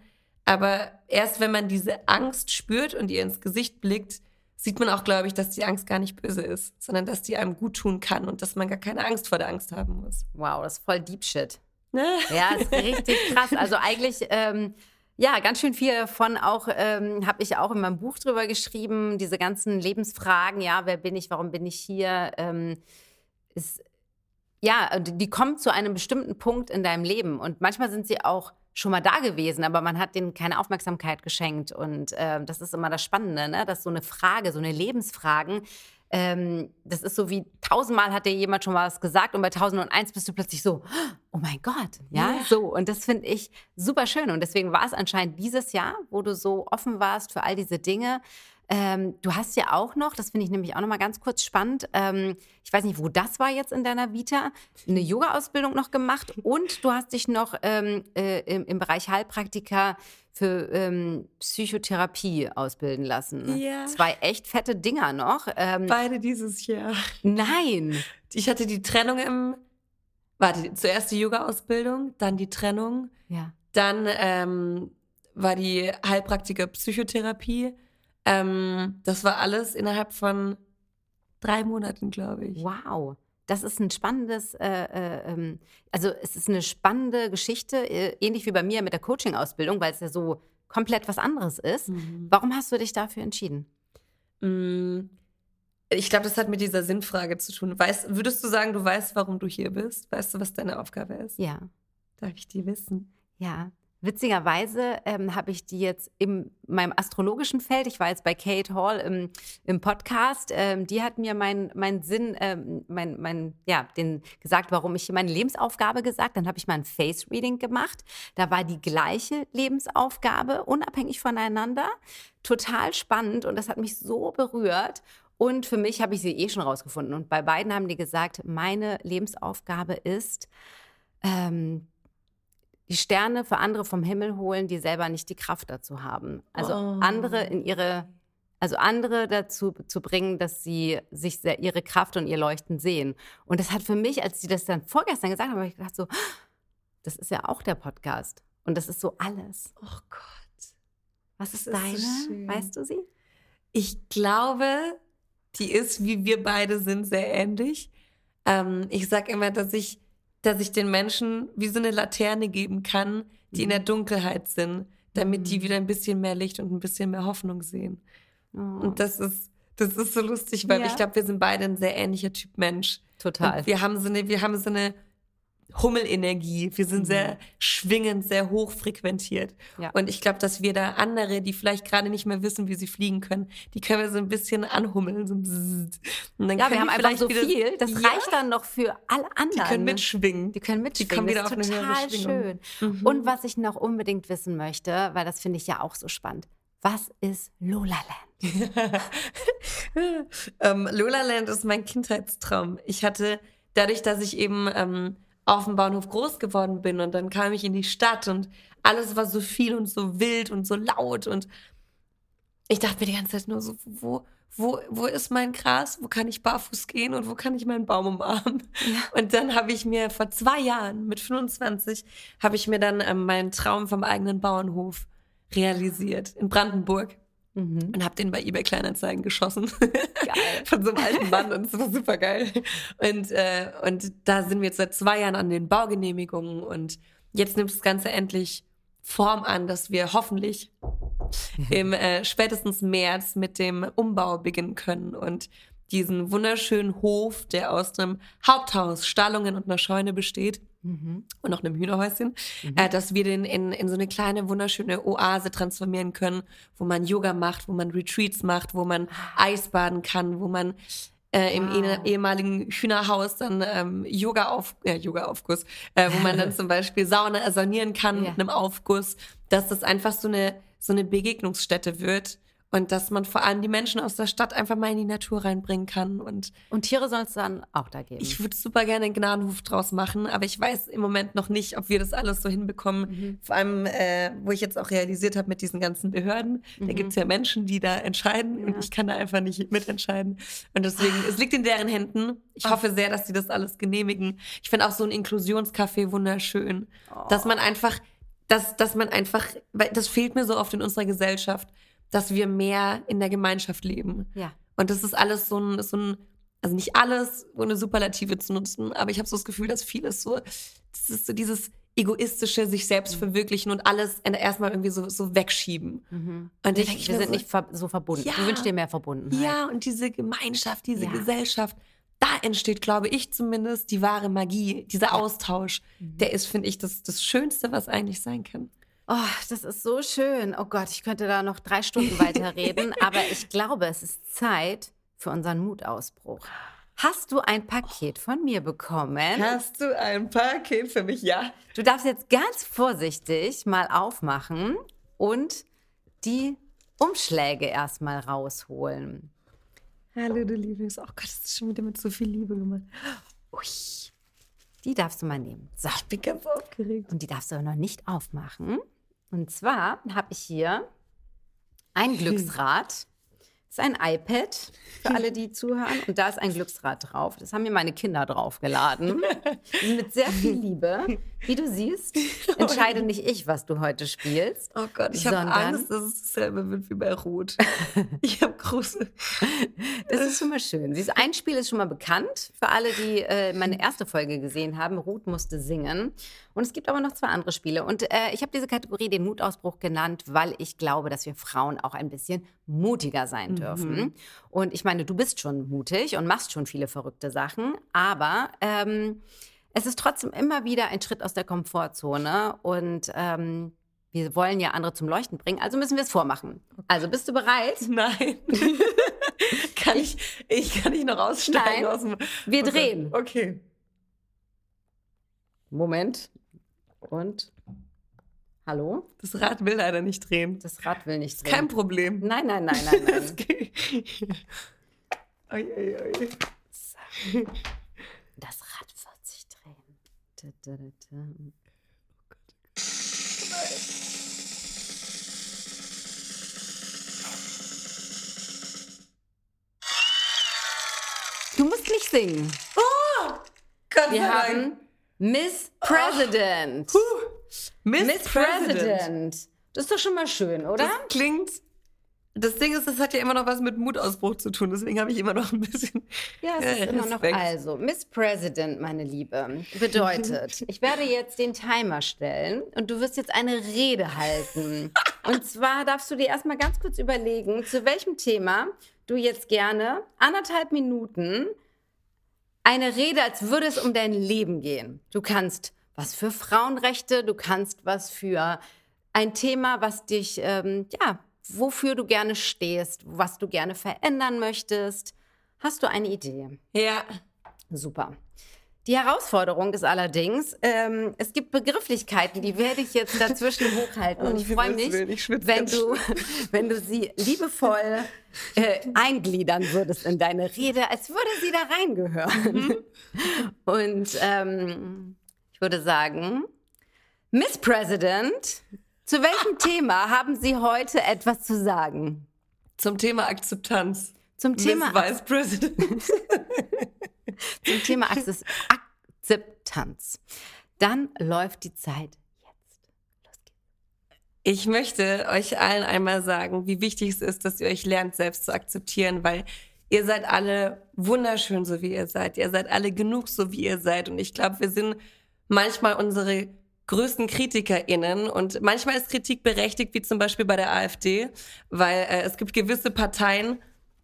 Aber erst wenn man diese Angst spürt und ihr ins Gesicht blickt, sieht man auch, glaube ich, dass die Angst gar nicht böse ist, sondern dass die einem gut tun kann und dass man gar keine Angst vor der Angst haben muss. Wow, das ist voll Deep Shit. Ne? Ja, ist richtig krass. Also eigentlich, ähm, ja, ganz schön viel davon auch, ähm, habe ich auch in meinem Buch drüber geschrieben, diese ganzen Lebensfragen, ja, wer bin ich, warum bin ich hier, ähm, ist, ja, die kommen zu einem bestimmten Punkt in deinem Leben und manchmal sind sie auch schon mal da gewesen, aber man hat denen keine Aufmerksamkeit geschenkt. Und äh, das ist immer das Spannende, ne? dass so eine Frage, so eine Lebensfragen, ähm, das ist so wie tausendmal hat dir jemand schon mal was gesagt und bei tausend und eins bist du plötzlich so, oh mein Gott, ja, yeah. so. Und das finde ich super schön. Und deswegen war es anscheinend dieses Jahr, wo du so offen warst für all diese Dinge. Ähm, du hast ja auch noch, das finde ich nämlich auch noch mal ganz kurz spannend, ähm, ich weiß nicht, wo das war jetzt in deiner Vita, eine Yoga-Ausbildung noch gemacht und du hast dich noch ähm, äh, im, im, Bereich Heilpraktiker für ähm, Psychotherapie ausbilden lassen. Ja. Zwei echt fette Dinger noch. Ähm, Beide dieses Jahr. Nein. Ich hatte die Trennung im, warte, zuerst die Yoga-Ausbildung, dann die Trennung, ja. dann ähm, war die Heilpraktiker Psychotherapie ähm, das war alles innerhalb von drei Monaten, glaube ich. Wow. Das ist ein spannendes, äh, äh, ähm, also es ist eine spannende Geschichte, äh, ähnlich wie bei mir mit der Coaching-Ausbildung, weil es ja so komplett was anderes ist. Mhm. Warum hast du dich dafür entschieden? Mm, ich glaube, das hat mit dieser Sinnfrage zu tun. Weißt, würdest du sagen, du weißt, warum du hier bist? Weißt du, was deine Aufgabe ist? Ja. Darf ich die wissen? Ja. Witzigerweise ähm, habe ich die jetzt in meinem astrologischen Feld, ich war jetzt bei Kate Hall im, im Podcast, ähm, die hat mir meinen mein Sinn, ähm, mein, mein, ja, den gesagt, warum ich meine Lebensaufgabe gesagt. Dann habe ich mal ein Face-Reading gemacht. Da war die gleiche Lebensaufgabe, unabhängig voneinander. Total spannend und das hat mich so berührt. Und für mich habe ich sie eh schon rausgefunden. Und bei beiden haben die gesagt, meine Lebensaufgabe ist, ähm, die Sterne für andere vom Himmel holen, die selber nicht die Kraft dazu haben. Also oh. andere in ihre, also andere dazu zu bringen, dass sie sich sehr, ihre Kraft und ihr Leuchten sehen. Und das hat für mich, als sie das dann vorgestern gesagt haben, habe ich gedacht so, das ist ja auch der Podcast. Und das ist so alles. Oh Gott. Was ist, ist deine? So weißt du sie? Ich glaube, die ist, wie wir beide sind, sehr ähnlich. Ähm, ich sage immer, dass ich dass ich den Menschen wie so eine Laterne geben kann, die in der mhm. Dunkelheit sind, damit die mhm. wieder ein bisschen mehr Licht und ein bisschen mehr Hoffnung sehen. Oh. Und das ist, das ist so lustig, weil ja. ich glaube, wir sind beide ein sehr ähnlicher Typ Mensch. Total. Und wir haben so eine, wir haben so eine Hummelenergie. Wir sind mhm. sehr schwingend, sehr hoch frequentiert. Ja. Und ich glaube, dass wir da andere, die vielleicht gerade nicht mehr wissen, wie sie fliegen können, die können wir so ein bisschen anhummeln. So und dann ja, wir haben einfach so viel. Das ja, reicht dann noch für alle anderen. Die können mitschwingen. Die können mitschwingen. Die kommen wieder das ist auf total schön. Mhm. Und was ich noch unbedingt wissen möchte, weil das finde ich ja auch so spannend. Was ist Lola Land? ähm, Lola Land ist mein Kindheitstraum. Ich hatte dadurch, dass ich eben ähm, auf dem Bahnhof groß geworden bin und dann kam ich in die Stadt und alles war so viel und so wild und so laut und ich dachte mir die ganze Zeit nur so, wo, wo, wo ist mein Gras, wo kann ich barfuß gehen und wo kann ich meinen Baum umarmen. Ja. Und dann habe ich mir vor zwei Jahren, mit 25, habe ich mir dann ähm, meinen Traum vom eigenen Bauernhof realisiert in Brandenburg. Mhm. Und habe den bei eBay Kleinanzeigen geschossen. Geil. Von so einem alten Mann und das war super geil. Und, äh, und da sind wir jetzt seit zwei Jahren an den Baugenehmigungen und jetzt nimmt das Ganze endlich Form an, dass wir hoffentlich im äh, spätestens März mit dem Umbau beginnen können und diesen wunderschönen Hof, der aus einem Haupthaus, Stallungen und einer Scheune besteht mhm. und noch einem Hühnerhäuschen, mhm. äh, dass wir den in, in so eine kleine wunderschöne Oase transformieren können, wo man Yoga macht, wo man Retreats macht, wo man Eisbaden kann, wo man äh, im wow. ehemaligen Hühnerhaus dann ähm, Yoga auf ja, Yoga Aufguss, äh, wo man dann zum Beispiel Sauna sanieren kann ja. mit einem Aufguss, dass das einfach so eine so eine Begegnungsstätte wird und dass man vor allem die Menschen aus der Stadt einfach mal in die Natur reinbringen kann. Und, und Tiere soll es dann auch da geben. Ich würde super gerne einen Gnadenhof draus machen, aber ich weiß im Moment noch nicht, ob wir das alles so hinbekommen. Mhm. Vor allem, äh, wo ich jetzt auch realisiert habe mit diesen ganzen Behörden, mhm. da gibt es ja Menschen, die da entscheiden ja. und ich kann da einfach nicht mitentscheiden. Und deswegen, es liegt in deren Händen. Ich oh. hoffe sehr, dass sie das alles genehmigen. Ich finde auch so ein Inklusionscafé wunderschön, oh. dass man einfach dass, dass man einfach, weil das fehlt mir so oft in unserer Gesellschaft, dass wir mehr in der Gemeinschaft leben. Ja. Und das ist alles so ein, so ein also nicht alles ohne Superlative zu nutzen, aber ich habe so das Gefühl, dass vieles so, das ist so dieses egoistische, sich selbst mhm. verwirklichen und alles erstmal irgendwie so, so wegschieben. Mhm. Und ich, wir sind so, nicht so verbunden. Ja, du wünschst dir mehr Verbundenheit. Ja, und diese Gemeinschaft, diese ja. Gesellschaft, da entsteht, glaube ich zumindest, die wahre Magie, dieser Austausch. Mhm. Der ist, finde ich, das, das Schönste, was eigentlich sein kann. Oh, das ist so schön. Oh Gott, ich könnte da noch drei Stunden weiterreden, aber ich glaube, es ist Zeit für unseren Mutausbruch. Hast du ein Paket von mir bekommen? Hast du ein Paket für mich? Ja. Du darfst jetzt ganz vorsichtig mal aufmachen und die Umschläge erstmal rausholen. Hallo, du Lieblings. Oh Gott, das ist schon wieder mit so viel Liebe gemacht. Ui. Die darfst du mal nehmen. So. Ich bin ganz aufgeregt. Und die darfst du aber noch nicht aufmachen. Und zwar habe ich hier ein Glücksrad ist ein iPad für alle, die zuhören. Und da ist ein Glücksrad drauf. Das haben mir meine Kinder draufgeladen. Mit sehr viel Liebe. Wie du siehst, entscheide nicht ich, was du heute spielst. Oh Gott, ich habe Angst, dass es dasselbe wird wie bei Rot. Ich habe große. Das ist schon mal schön. Dieses Einspiel ist schon mal bekannt für alle, die äh, meine erste Folge gesehen haben. Ruth musste singen. Und es gibt aber noch zwei andere Spiele. Und äh, ich habe diese Kategorie den Mutausbruch genannt, weil ich glaube, dass wir Frauen auch ein bisschen mutiger sein dürfen. Mhm. Und ich meine, du bist schon mutig und machst schon viele verrückte Sachen, aber ähm, es ist trotzdem immer wieder ein Schritt aus der Komfortzone und ähm, wir wollen ja andere zum Leuchten bringen, also müssen wir es vormachen. Also bist du bereit? Nein. kann ich, ich kann nicht noch aussteigen Nein, aus dem. Wir drehen. Okay. Moment. Und? Hallo? Das Rad will leider nicht drehen. Das Rad will nicht drehen. Kein Problem. Nein, nein, nein, nein, nein. das geht. Oi, oi, oi. Das Rad wird sich drehen. Da, da, da. Oh Gott. Nein. Du musst nicht singen. Oh! Gott Wir haben Miss President. Oh. Miss, Miss President. President. Das ist doch schon mal schön, oder? Das klingt. Das Ding ist, das hat ja immer noch was mit Mutausbruch zu tun. Deswegen habe ich immer noch ein bisschen. Ja, es ist immer noch. Also, Miss President, meine Liebe, bedeutet, ich werde jetzt den Timer stellen und du wirst jetzt eine Rede halten. und zwar darfst du dir erstmal ganz kurz überlegen, zu welchem Thema du jetzt gerne anderthalb Minuten eine Rede, als würde es um dein Leben gehen. Du kannst was für Frauenrechte, du kannst was für ein Thema, was dich, ähm, ja, wofür du gerne stehst, was du gerne verändern möchtest. Hast du eine Idee? Ja. Super. Die Herausforderung ist allerdings, ähm, es gibt Begrifflichkeiten, die werde ich jetzt dazwischen hochhalten. Und ich freue mich, wenn du, wenn du sie liebevoll äh, eingliedern würdest in deine Rede, als würde sie da reingehören. Mhm. Und ähm, ich würde sagen, Miss President, zu welchem Thema haben Sie heute etwas zu sagen? Zum Thema Akzeptanz. Zum Thema Vice President. Zum Thema Akzeptanz. Dann läuft die Zeit ich möchte euch allen einmal sagen, wie wichtig es ist, dass ihr euch lernt, selbst zu akzeptieren, weil ihr seid alle wunderschön, so wie ihr seid. Ihr seid alle genug, so wie ihr seid. Und ich glaube, wir sind manchmal unsere größten KritikerInnen und manchmal ist Kritik berechtigt, wie zum Beispiel bei der AfD, weil äh, es gibt gewisse Parteien,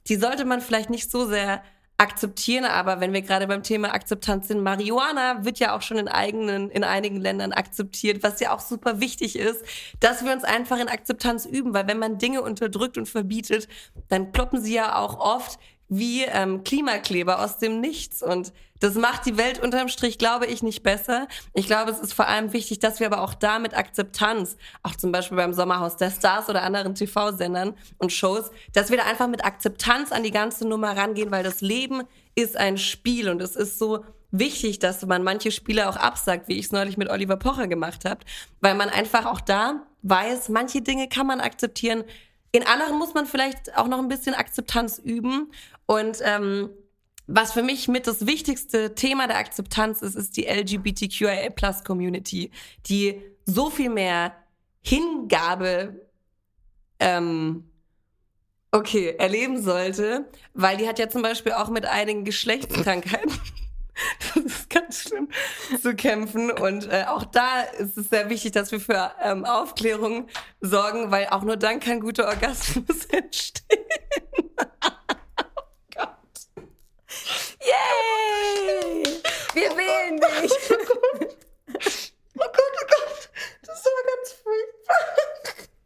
die sollte man vielleicht nicht so sehr akzeptieren. Aber wenn wir gerade beim Thema Akzeptanz sind, Marihuana wird ja auch schon in eigenen, in einigen Ländern akzeptiert, was ja auch super wichtig ist, dass wir uns einfach in Akzeptanz üben, weil wenn man Dinge unterdrückt und verbietet, dann kloppen sie ja auch oft wie ähm, Klimakleber aus dem Nichts. Und das macht die Welt unterm Strich, glaube ich, nicht besser. Ich glaube, es ist vor allem wichtig, dass wir aber auch da mit Akzeptanz, auch zum Beispiel beim Sommerhaus der Stars oder anderen TV-Sendern und Shows, dass wir da einfach mit Akzeptanz an die ganze Nummer rangehen, weil das Leben ist ein Spiel und es ist so wichtig, dass man manche Spiele auch absagt, wie ich es neulich mit Oliver Pocher gemacht habe, weil man einfach auch da weiß, manche Dinge kann man akzeptieren, in anderen muss man vielleicht auch noch ein bisschen Akzeptanz üben. Und ähm, was für mich mit das wichtigste Thema der Akzeptanz ist, ist die LGBTQIA-Plus-Community, die so viel mehr Hingabe ähm, okay, erleben sollte, weil die hat ja zum Beispiel auch mit einigen Geschlechtskrankheiten das ist ganz schlimm zu kämpfen. Und äh, auch da ist es sehr wichtig, dass wir für ähm, Aufklärung sorgen, weil auch nur dann kann guter Orgasmus entstehen. oh Gott. Yay! Wir oh wählen Gott. dich. Oh Gott, oh Gott. Das war ganz furchtbar.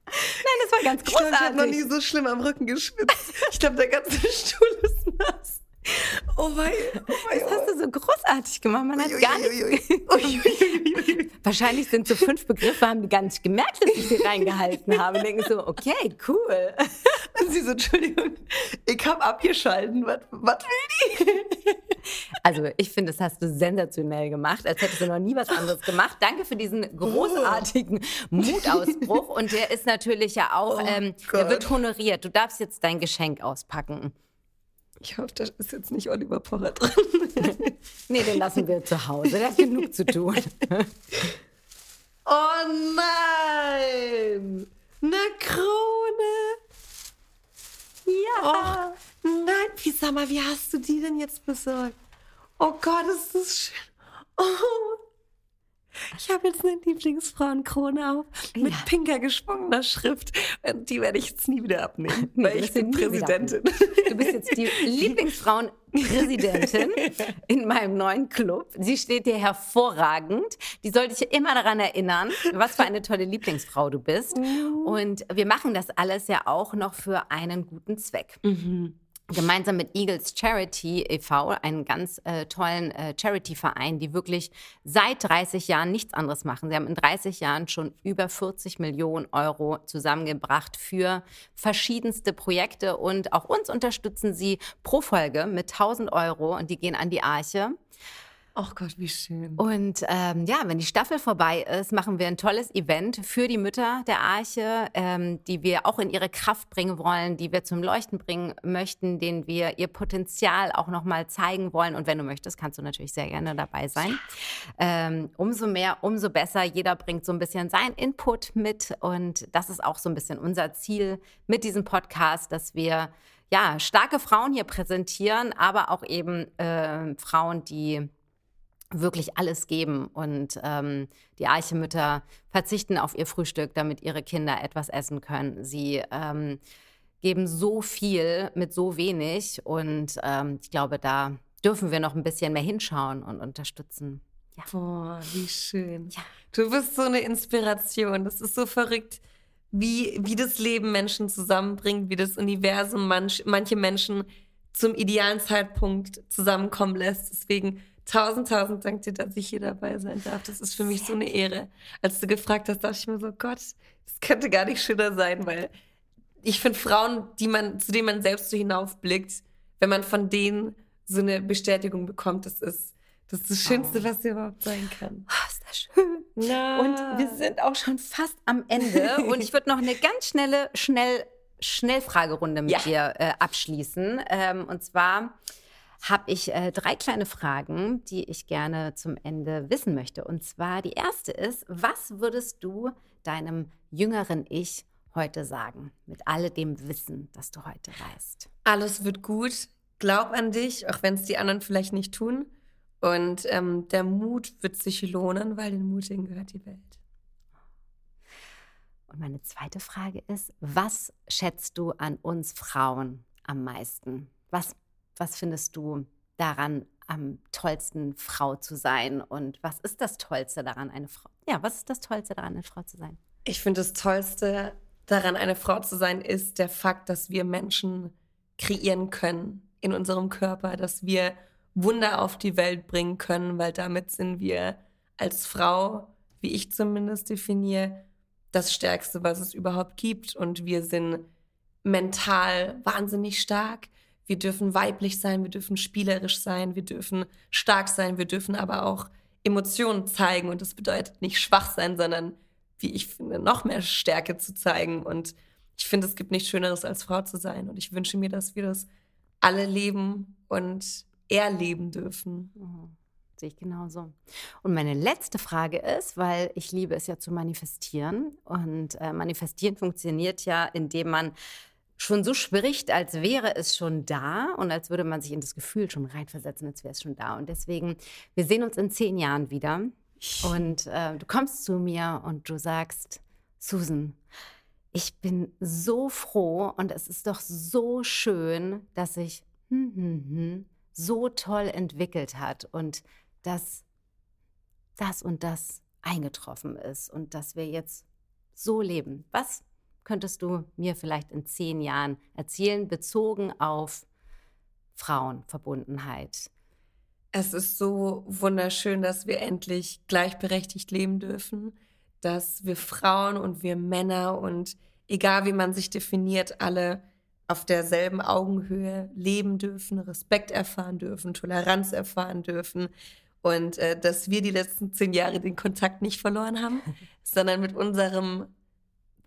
Nein, das war ganz großartig. Ich, glaub, ich habe noch nie so schlimm am Rücken geschwitzt. Ich glaube, der ganze Stuhl ist nass. Oh mein, oh mein, das hast du so großartig gemacht. Man hat ui, gar nicht. Wahrscheinlich sind so fünf Begriffe, haben die gar nicht gemerkt, dass ich sie reingehalten habe. Und denken so, okay, cool. Und sie so, Entschuldigung, ich habe abgeschalten. Was, was will die? Also, ich finde, das hast du sensationell gemacht, als hättest du noch nie was anderes gemacht. Danke für diesen großartigen Mutausbruch. Und der ist natürlich ja auch, oh ähm, der wird honoriert. Du darfst jetzt dein Geschenk auspacken. Ich hoffe, da ist jetzt nicht Oliver Pocher drin. nee, den lassen wir zu Hause. Der hat genug zu tun. oh nein! Eine Krone! Ja! Oh, nein, wie, sag mal, wie hast du die denn jetzt besorgt? Oh Gott, ist das schön. Oh, ich habe jetzt eine Lieblingsfrauenkrone auf mit ja. pinker geschwungener Schrift. Und die werde ich jetzt nie wieder abnehmen, nee, weil ich bin Präsidentin. Du bist jetzt die Lieblingsfrauenpräsidentin in meinem neuen Club. Sie steht dir hervorragend. Die sollte dich immer daran erinnern, was für eine tolle Lieblingsfrau du bist. Mhm. Und wir machen das alles ja auch noch für einen guten Zweck. Mhm gemeinsam mit Eagles Charity e.V., einen ganz äh, tollen äh, Charity-Verein, die wirklich seit 30 Jahren nichts anderes machen. Sie haben in 30 Jahren schon über 40 Millionen Euro zusammengebracht für verschiedenste Projekte und auch uns unterstützen sie pro Folge mit 1000 Euro und die gehen an die Arche. Ach Gott, wie schön. Und ähm, ja, wenn die Staffel vorbei ist, machen wir ein tolles Event für die Mütter der Arche, ähm, die wir auch in ihre Kraft bringen wollen, die wir zum Leuchten bringen möchten, denen wir ihr Potenzial auch nochmal zeigen wollen. Und wenn du möchtest, kannst du natürlich sehr gerne dabei sein. Ähm, umso mehr, umso besser. Jeder bringt so ein bisschen seinen Input mit. Und das ist auch so ein bisschen unser Ziel mit diesem Podcast, dass wir ja starke Frauen hier präsentieren, aber auch eben äh, Frauen, die wirklich alles geben. Und ähm, die Eichemütter verzichten auf ihr Frühstück, damit ihre Kinder etwas essen können. Sie ähm, geben so viel mit so wenig. Und ähm, ich glaube, da dürfen wir noch ein bisschen mehr hinschauen und unterstützen. Ja. Boah, wie schön. Ja. Du bist so eine Inspiration. Das ist so verrückt, wie, wie das Leben Menschen zusammenbringt, wie das Universum manch, manche Menschen zum idealen Zeitpunkt zusammenkommen lässt. Deswegen Tausend, tausend Dank dir, dass ich hier dabei sein darf. Das ist für mich so eine Ehre. Als du gefragt hast, dachte ich mir so, Gott, das könnte gar nicht schöner sein, weil ich finde Frauen, die man, zu denen man selbst so hinaufblickt, wenn man von denen so eine Bestätigung bekommt, das ist das, ist das Schönste, oh. was dir überhaupt sein kann. Oh, ist das schön. Ja. Und wir sind auch schon fast am Ende. und ich würde noch eine ganz schnelle, schnell Schnellfragerunde mit ja. dir äh, abschließen. Ähm, und zwar habe ich äh, drei kleine Fragen, die ich gerne zum Ende wissen möchte. Und zwar die erste ist, was würdest du deinem jüngeren Ich heute sagen, mit all dem Wissen, das du heute weißt? Alles wird gut. Glaub an dich, auch wenn es die anderen vielleicht nicht tun. Und ähm, der Mut wird sich lohnen, weil den Mutigen gehört die Welt. Und meine zweite Frage ist, was schätzt du an uns Frauen am meisten? Was, was findest du daran am tollsten, Frau zu sein? Und was ist das Tollste daran, eine Frau? Ja, was ist das Tollste daran, eine Frau zu sein? Ich finde, das Tollste daran, eine Frau zu sein, ist der Fakt, dass wir Menschen kreieren können in unserem Körper, dass wir Wunder auf die Welt bringen können, weil damit sind wir als Frau, wie ich zumindest definiere, das Stärkste, was es überhaupt gibt. Und wir sind mental wahnsinnig stark. Wir dürfen weiblich sein, wir dürfen spielerisch sein, wir dürfen stark sein, wir dürfen aber auch Emotionen zeigen. Und das bedeutet nicht schwach sein, sondern, wie ich finde, noch mehr Stärke zu zeigen. Und ich finde, es gibt nichts Schöneres, als Frau zu sein. Und ich wünsche mir, dass wir das alle leben und erleben dürfen. Mhm. Sehe ich genauso. Und meine letzte Frage ist, weil ich liebe es ja zu manifestieren. Und äh, manifestieren funktioniert ja, indem man schon so spricht, als wäre es schon da und als würde man sich in das Gefühl schon reinversetzen, als wäre es schon da. Und deswegen, wir sehen uns in zehn Jahren wieder. Und äh, du kommst zu mir und du sagst, Susan, ich bin so froh und es ist doch so schön, dass ich hm, hm, hm, so toll entwickelt hat und dass das und das eingetroffen ist und dass wir jetzt so leben. Was könntest du mir vielleicht in zehn Jahren erzählen, bezogen auf Frauenverbundenheit? Es ist so wunderschön, dass wir endlich gleichberechtigt leben dürfen, dass wir Frauen und wir Männer und egal wie man sich definiert, alle auf derselben Augenhöhe leben dürfen, Respekt erfahren dürfen, Toleranz erfahren dürfen und äh, dass wir die letzten zehn Jahre den Kontakt nicht verloren haben, sondern mit unserem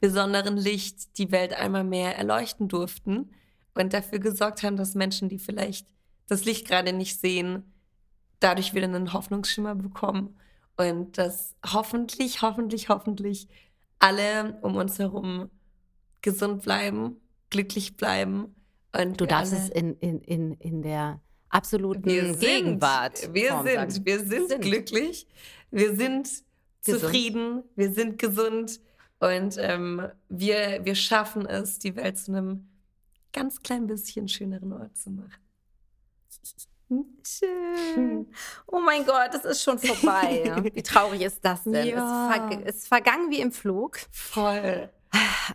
besonderen Licht die Welt einmal mehr erleuchten durften und dafür gesorgt haben, dass Menschen, die vielleicht das Licht gerade nicht sehen, dadurch wieder einen Hoffnungsschimmer bekommen und dass hoffentlich, hoffentlich, hoffentlich alle um uns herum gesund bleiben glücklich bleiben. Und du darfst es in, in, in, in der absoluten wir Gegenwart. Sind, wir sind, wir sind, sind, glücklich, wir sind gesund. zufrieden, wir sind gesund und ähm, wir, wir schaffen es, die Welt zu einem ganz klein bisschen schöneren Ort zu machen. Schön. Oh mein Gott, es ist schon vorbei. Wie traurig ist das denn? Ja. Es, ist vergangen wie im Flug. Voll.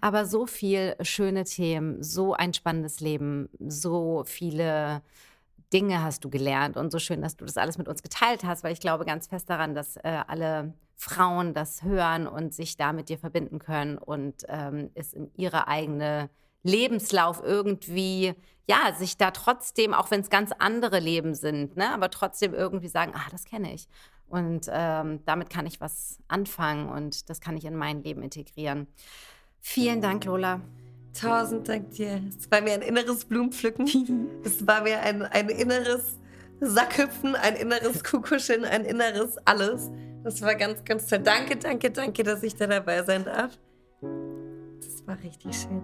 Aber so viel schöne Themen, so ein spannendes Leben, so viele Dinge hast du gelernt und so schön, dass du das alles mit uns geteilt hast, weil ich glaube ganz fest daran, dass äh, alle Frauen das hören und sich da mit dir verbinden können und ähm, es in ihre eigene Lebenslauf irgendwie, ja, sich da trotzdem, auch wenn es ganz andere Leben sind, ne, aber trotzdem irgendwie sagen, ah, das kenne ich. Und ähm, damit kann ich was anfangen und das kann ich in mein Leben integrieren. Vielen Dank, Lola. Tausend Dank dir. Es war mir ein inneres Blumenpflücken. Es war mir ein, ein inneres Sackhüpfen, ein inneres Kuhkuscheln, ein inneres alles. Das war ganz, ganz toll. Danke, danke, danke, dass ich da dabei sein darf. Das war richtig schön.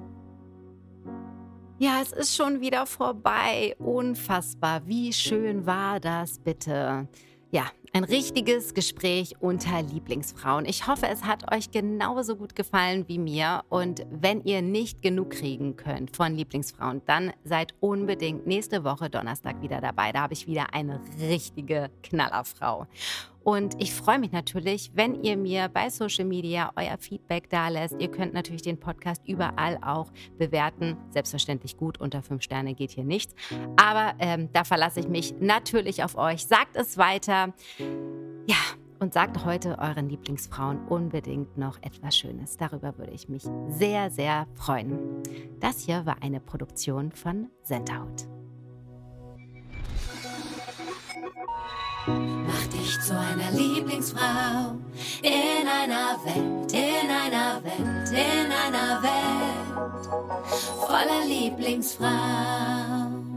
Ja, es ist schon wieder vorbei. Unfassbar. Wie schön war das bitte? Ja, ein richtiges Gespräch unter Lieblingsfrauen. Ich hoffe, es hat euch genauso gut gefallen wie mir. Und wenn ihr nicht genug kriegen könnt von Lieblingsfrauen, dann seid unbedingt nächste Woche Donnerstag wieder dabei. Da habe ich wieder eine richtige Knallerfrau. Und ich freue mich natürlich, wenn ihr mir bei Social Media euer Feedback da lässt. Ihr könnt natürlich den Podcast überall auch bewerten. Selbstverständlich gut, unter fünf Sterne geht hier nichts. Aber ähm, da verlasse ich mich natürlich auf euch. Sagt es weiter. Ja, und sagt heute euren Lieblingsfrauen unbedingt noch etwas Schönes. Darüber würde ich mich sehr, sehr freuen. Das hier war eine Produktion von Sentaut. Mach dich zu einer Lieblingsfrau in einer Welt, in einer Welt, in einer Welt voller Lieblingsfrau.